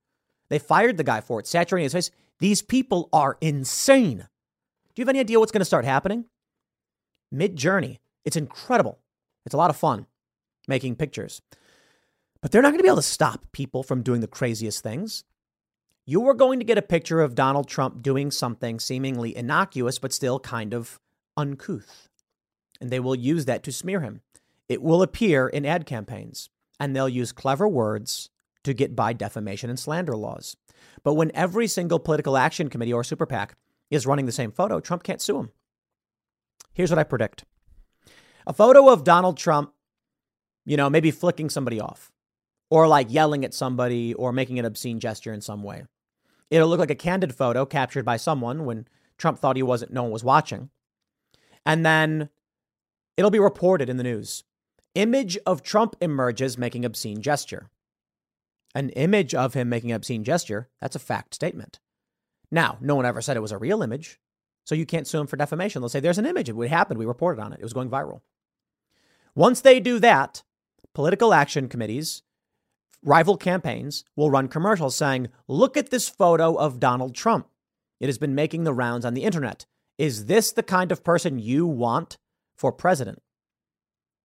They fired the guy for it, saturating his face. These people are insane. Do you have any idea what's going to start happening? Midjourney. It's incredible. It's a lot of fun making pictures. But they're not going to be able to stop people from doing the craziest things. You are going to get a picture of Donald Trump doing something seemingly innocuous, but still kind of uncouth. And they will use that to smear him. It will appear in ad campaigns, and they'll use clever words to get by defamation and slander laws. But when every single political action committee or super PAC is running the same photo, Trump can't sue him. Here's what I predict a photo of Donald Trump, you know, maybe flicking somebody off or like yelling at somebody or making an obscene gesture in some way. It'll look like a candid photo captured by someone when Trump thought he wasn't, no one was watching. And then it'll be reported in the news. Image of Trump emerges making obscene gesture. An image of him making obscene gesture, that's a fact statement. Now, no one ever said it was a real image, so you can't sue him for defamation. They'll say there's an image. It happened. We reported on it. It was going viral. Once they do that, political action committees, rival campaigns will run commercials saying, Look at this photo of Donald Trump. It has been making the rounds on the internet. Is this the kind of person you want for president?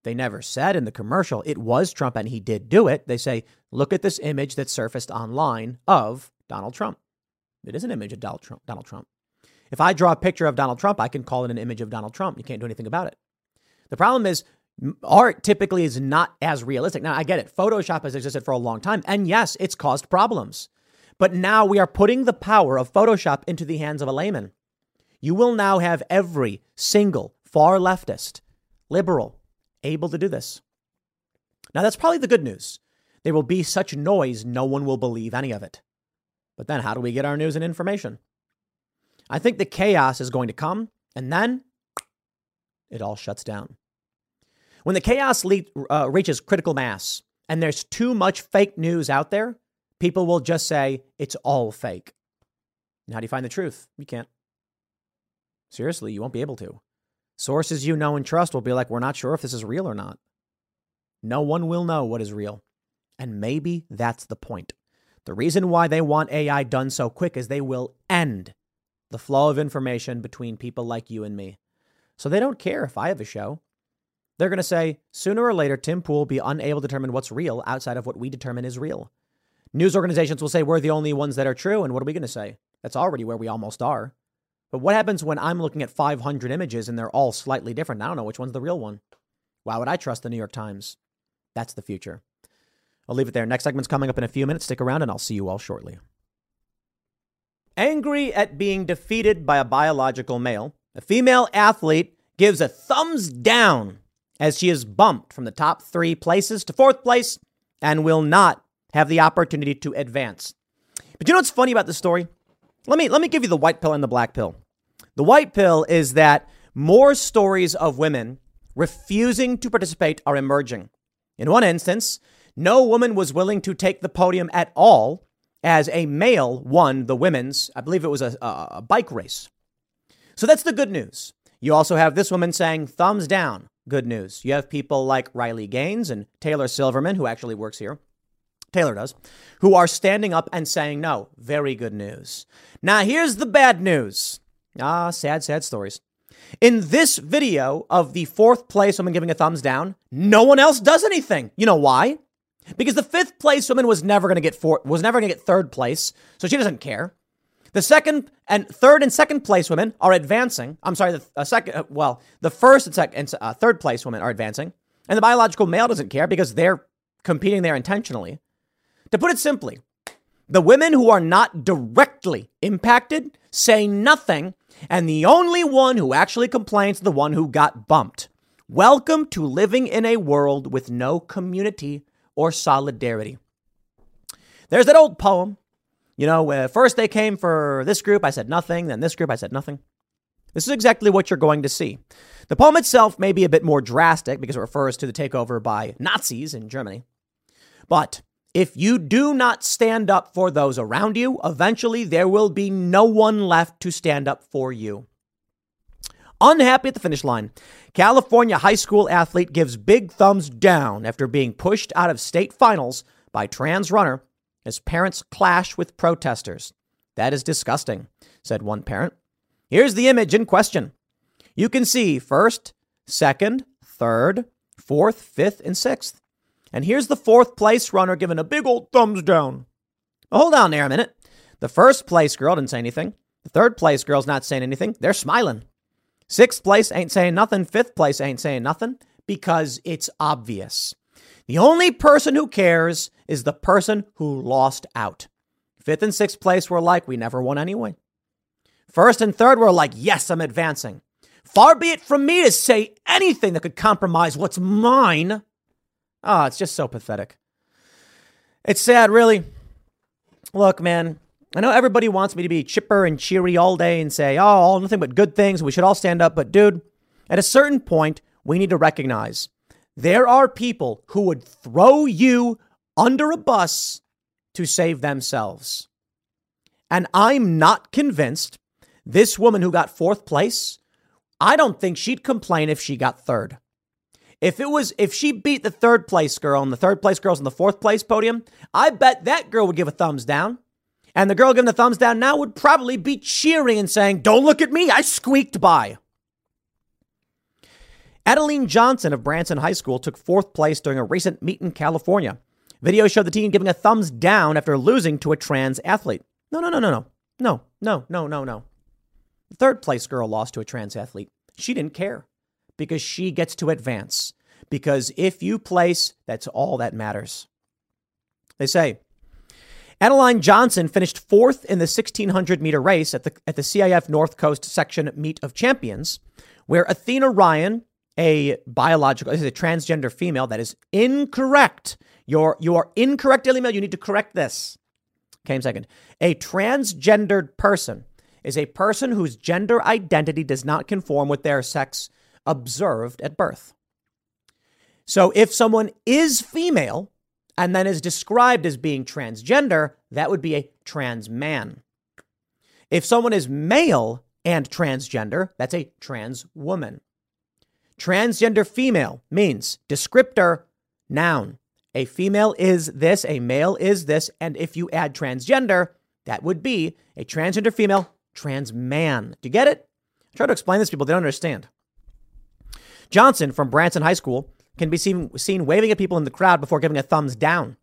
They never said in the commercial it was Trump and he did do it. They say, look at this image that surfaced online of Donald Trump. It is an image of Donald Trump. Donald Trump. If I draw a picture of Donald Trump, I can call it an image of Donald Trump. You can't do anything about it. The problem is, art typically is not as realistic. Now, I get it. Photoshop has existed for a long time. And yes, it's caused problems. But now we are putting the power of Photoshop into the hands of a layman. You will now have every single far leftist, liberal able to do this. Now, that's probably the good news. There will be such noise, no one will believe any of it. But then, how do we get our news and information? I think the chaos is going to come, and then it all shuts down. When the chaos le- uh, reaches critical mass and there's too much fake news out there, people will just say it's all fake. And how do you find the truth? You can't. Seriously, you won't be able to. Sources you know and trust will be like, we're not sure if this is real or not. No one will know what is real. And maybe that's the point. The reason why they want AI done so quick is they will end the flow of information between people like you and me. So they don't care if I have a show. They're going to say, sooner or later, Tim Pool will be unable to determine what's real outside of what we determine is real. News organizations will say we're the only ones that are true. And what are we going to say? That's already where we almost are. But what happens when I'm looking at 500 images and they're all slightly different? I don't know which one's the real one. Why would I trust the New York Times? That's the future. I'll leave it there. Next segment's coming up in a few minutes. Stick around and I'll see you all shortly. Angry at being defeated by a biological male, a female athlete gives a thumbs down as she is bumped from the top three places to fourth place and will not have the opportunity to advance. But you know what's funny about this story? Let me let me give you the white pill and the black pill. The white pill is that more stories of women refusing to participate are emerging. In one instance, no woman was willing to take the podium at all as a male won the women's, I believe it was a, a, bike race. So that's the good news. You also have this woman saying thumbs down. Good news. You have people like Riley Gaines and Taylor Silverman, who actually works here. Taylor does, who are standing up and saying no. Very good news. Now, here's the bad news. Ah, sad, sad stories. In this video of the fourth place woman giving a thumbs down, no one else does anything. You know why? Because the fifth place woman was never going to get four, was never going to get third place, so she doesn't care. The second and third and second place women are advancing. I'm sorry, the uh, second, uh, well, the first and second and uh, third place women are advancing, and the biological male doesn't care because they're competing there intentionally. To put it simply, the women who are not directly impacted say nothing, and the only one who actually complains is the one who got bumped. Welcome to living in a world with no community or solidarity. There's that old poem. You know, first they came for this group, I said nothing. Then this group, I said nothing. This is exactly what you're going to see. The poem itself may be a bit more drastic because it refers to the takeover by Nazis in Germany. But if you do not stand up for those around you, eventually there will be no one left to stand up for you. Unhappy at the finish line, California high school athlete gives big thumbs down after being pushed out of state finals by trans runner as parents clash with protesters. That is disgusting, said one parent. Here's the image in question. You can see first, second, third, fourth, fifth, and sixth. And here's the fourth place runner giving a big old thumbs down. hold on there a minute. The first place girl didn't say anything. The third place girl's not saying anything. They're smiling. Sixth place ain't saying nothing. Fifth place ain't saying nothing because it's obvious. The only person who cares is the person who lost out. Fifth and sixth place were like, we never won anyway. First and third were like, yes, I'm advancing. Far be it from me to say anything that could compromise what's mine. Ah, oh, it's just so pathetic. It's sad, really. Look, man, I know everybody wants me to be chipper and cheery all day and say, oh, all nothing but good things. We should all stand up. But, dude, at a certain point, we need to recognize there are people who would throw you under a bus to save themselves. And I'm not convinced this woman who got fourth place, I don't think she'd complain if she got third. If it was if she beat the third place girl and the third place girl's on the fourth place podium, I bet that girl would give a thumbs down. And the girl giving the thumbs down now would probably be cheering and saying, Don't look at me, I squeaked by. Adeline Johnson of Branson High School took fourth place during a recent meet in California. Video showed the teen giving a thumbs down after losing to a trans athlete. No, no, no, no, no. No, no, no, no, no. The third place girl lost to a trans athlete. She didn't care because she gets to advance. Because if you place, that's all that matters. They say Adeline Johnson finished fourth in the 1600 meter race at the, at the CIF North Coast Section Meet of Champions, where Athena Ryan, a biological, this is a transgender female, that is incorrect. You're, you are incorrect, Daily Mail. You need to correct this. Came second. A transgendered person is a person whose gender identity does not conform with their sex observed at birth. So if someone is female, and then is described as being transgender, that would be a trans man. If someone is male and transgender, that's a trans woman. Transgender female means descriptor, noun. A female is this, a male is this, and if you add transgender, that would be a transgender female, trans man. Do you get it? I try to explain this to people, they don't understand. Johnson from Branson High School can be seen, seen waving at people in the crowd before giving a thumbs down.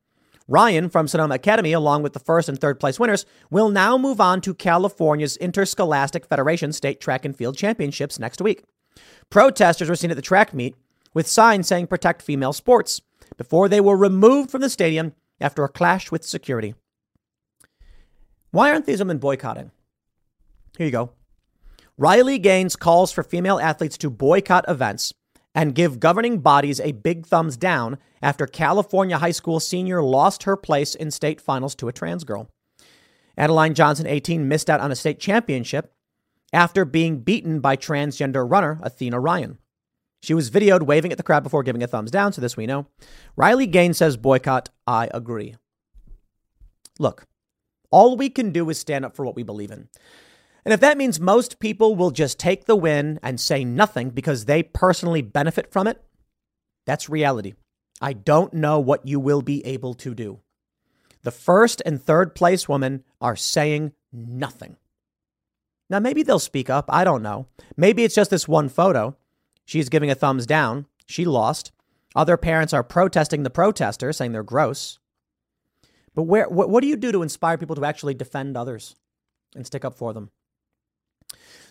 Ryan from Sonoma Academy, along with the first and third place winners, will now move on to California's Interscholastic Federation State Track and Field Championships next week. Protesters were seen at the track meet with signs saying protect female sports before they were removed from the stadium after a clash with security. Why aren't these women boycotting? Here you go. Riley Gaines calls for female athletes to boycott events and give governing bodies a big thumbs down after California high school senior lost her place in state finals to a trans girl. Adeline Johnson, 18, missed out on a state championship after being beaten by transgender runner Athena Ryan. She was videoed waving at the crowd before giving a thumbs down, so this we know. Riley Gaines says boycott. I agree. Look, all we can do is stand up for what we believe in. And if that means most people will just take the win and say nothing because they personally benefit from it, that's reality. I don't know what you will be able to do. The first and third place women are saying nothing. Now, maybe they'll speak up. I don't know. Maybe it's just this one photo. She's giving a thumbs down. She lost. Other parents are protesting the protester, saying they're gross. But where, what, what do you do to inspire people to actually defend others and stick up for them?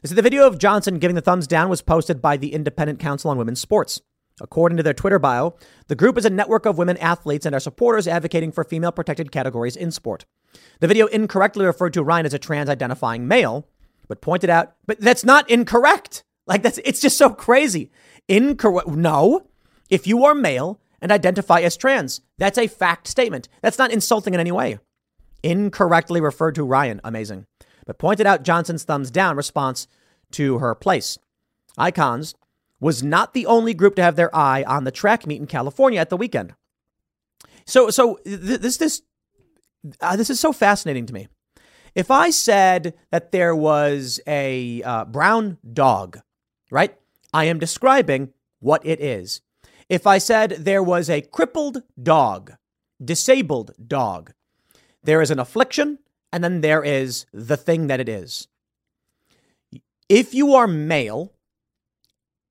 So the video of Johnson giving the thumbs down was posted by the Independent Council on Women's Sports. According to their Twitter bio, the group is a network of women athletes and are supporters advocating for female protected categories in sport. The video incorrectly referred to Ryan as a trans identifying male, but pointed out, but that's not incorrect. Like that's it's just so crazy. Incorrect. No. If you are male and identify as trans, that's a fact statement. That's not insulting in any way. Incorrectly referred to Ryan. Amazing but pointed out Johnson's thumbs down response to her place. Icons was not the only group to have their eye on the track meet in California at the weekend. So, so this this uh, this is so fascinating to me. If I said that there was a uh, brown dog, right? I am describing what it is. If I said there was a crippled dog, disabled dog, there is an affliction, and then there is the thing that it is. If you are male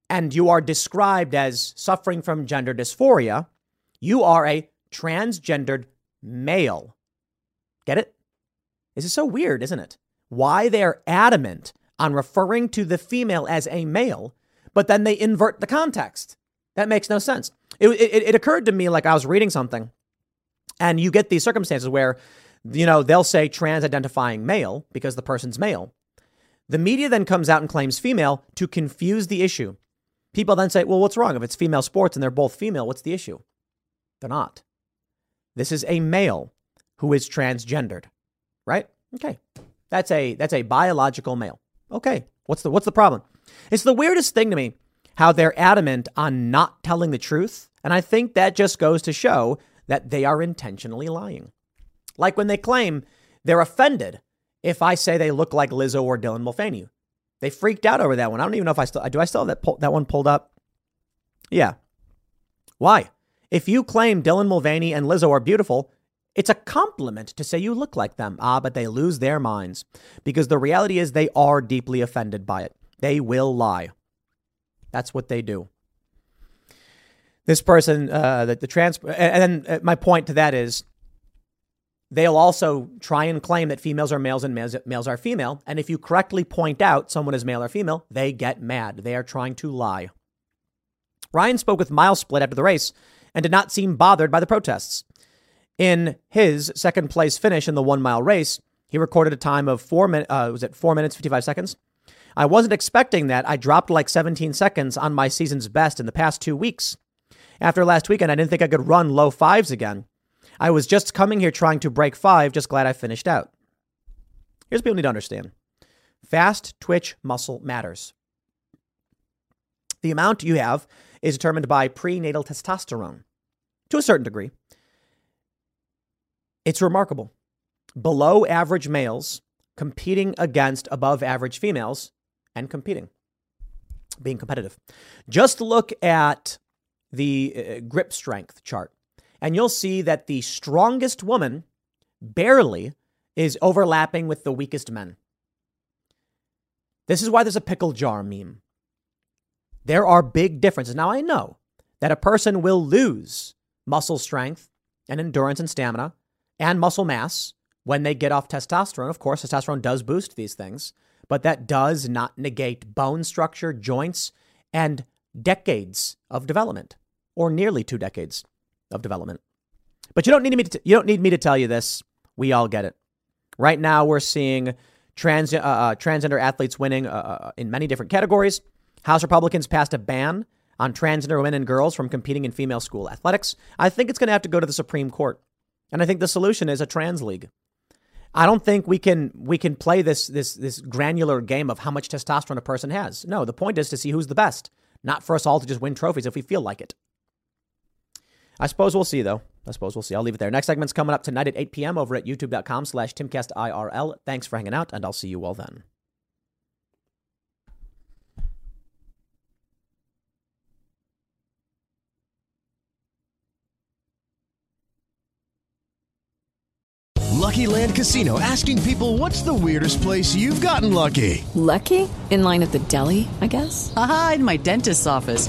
and you are described as suffering from gender dysphoria, you are a transgendered male. Get it? This is so weird, isn't it? Why they're adamant on referring to the female as a male, but then they invert the context. That makes no sense. It, it, it occurred to me like I was reading something, and you get these circumstances where you know, they'll say trans identifying male because the person's male. The media then comes out and claims female to confuse the issue. People then say, well, what's wrong? If it's female sports and they're both female, what's the issue? They're not. This is a male who is transgendered, right? Okay. That's a that's a biological male. Okay. What's the what's the problem? It's the weirdest thing to me how they're adamant on not telling the truth, and I think that just goes to show that they are intentionally lying. Like when they claim they're offended if I say they look like Lizzo or Dylan Mulvaney. They freaked out over that one. I don't even know if I still do. I still have that that one pulled up. Yeah. Why? If you claim Dylan Mulvaney and Lizzo are beautiful, it's a compliment to say you look like them. Ah, but they lose their minds because the reality is they are deeply offended by it. They will lie. That's what they do. This person, uh, the, the trans, and then uh, my point to that is They'll also try and claim that females are males and males, are female. And if you correctly point out someone is male or female, they get mad. They are trying to lie. Ryan spoke with MileSplit after the race and did not seem bothered by the protests. In his second place finish in the one mile race, he recorded a time of four minutes. Uh, was it four minutes fifty five seconds? I wasn't expecting that. I dropped like 17 seconds on my season's best in the past two weeks. After last weekend, I didn't think I could run low fives again. I was just coming here trying to break five, just glad I finished out. Here's what people need to understand fast twitch muscle matters. The amount you have is determined by prenatal testosterone to a certain degree. It's remarkable. Below average males competing against above average females and competing, being competitive. Just look at the uh, grip strength chart, and you'll see that the strongest woman barely is overlapping with the weakest men. This is why there's a pickle jar meme. There are big differences. Now, I know that a person will lose muscle strength and endurance and stamina and muscle mass when they get off testosterone. Of course, testosterone does boost these things, but that does not negate bone structure, joints, and decades of development, or nearly two decades of development. But you don't need me to, you don't need me to tell you this. We all get it. Right now, we're seeing trans, uh, uh, transgender athletes winning uh, uh, in many different categories. House Republicans passed a ban on transgender women and girls from competing in female school athletics. I think it's going to have to go to the Supreme Court. And I think the solution is a trans league. I don't think we can we can play this this this granular game of how much testosterone a person has. No, the point is to see who's the best, not for us all to just win trophies if we feel like it. I suppose we'll see though. I suppose we'll see. I'll leave it there. Next segment's coming up tonight at 8 p.m. over at youtube.com slash timcastirl. Thanks for hanging out, and I'll see you all then. Lucky Land Casino asking people what's the weirdest place you've gotten lucky? Lucky? In line at the deli, I guess? Aha, in my dentist's office.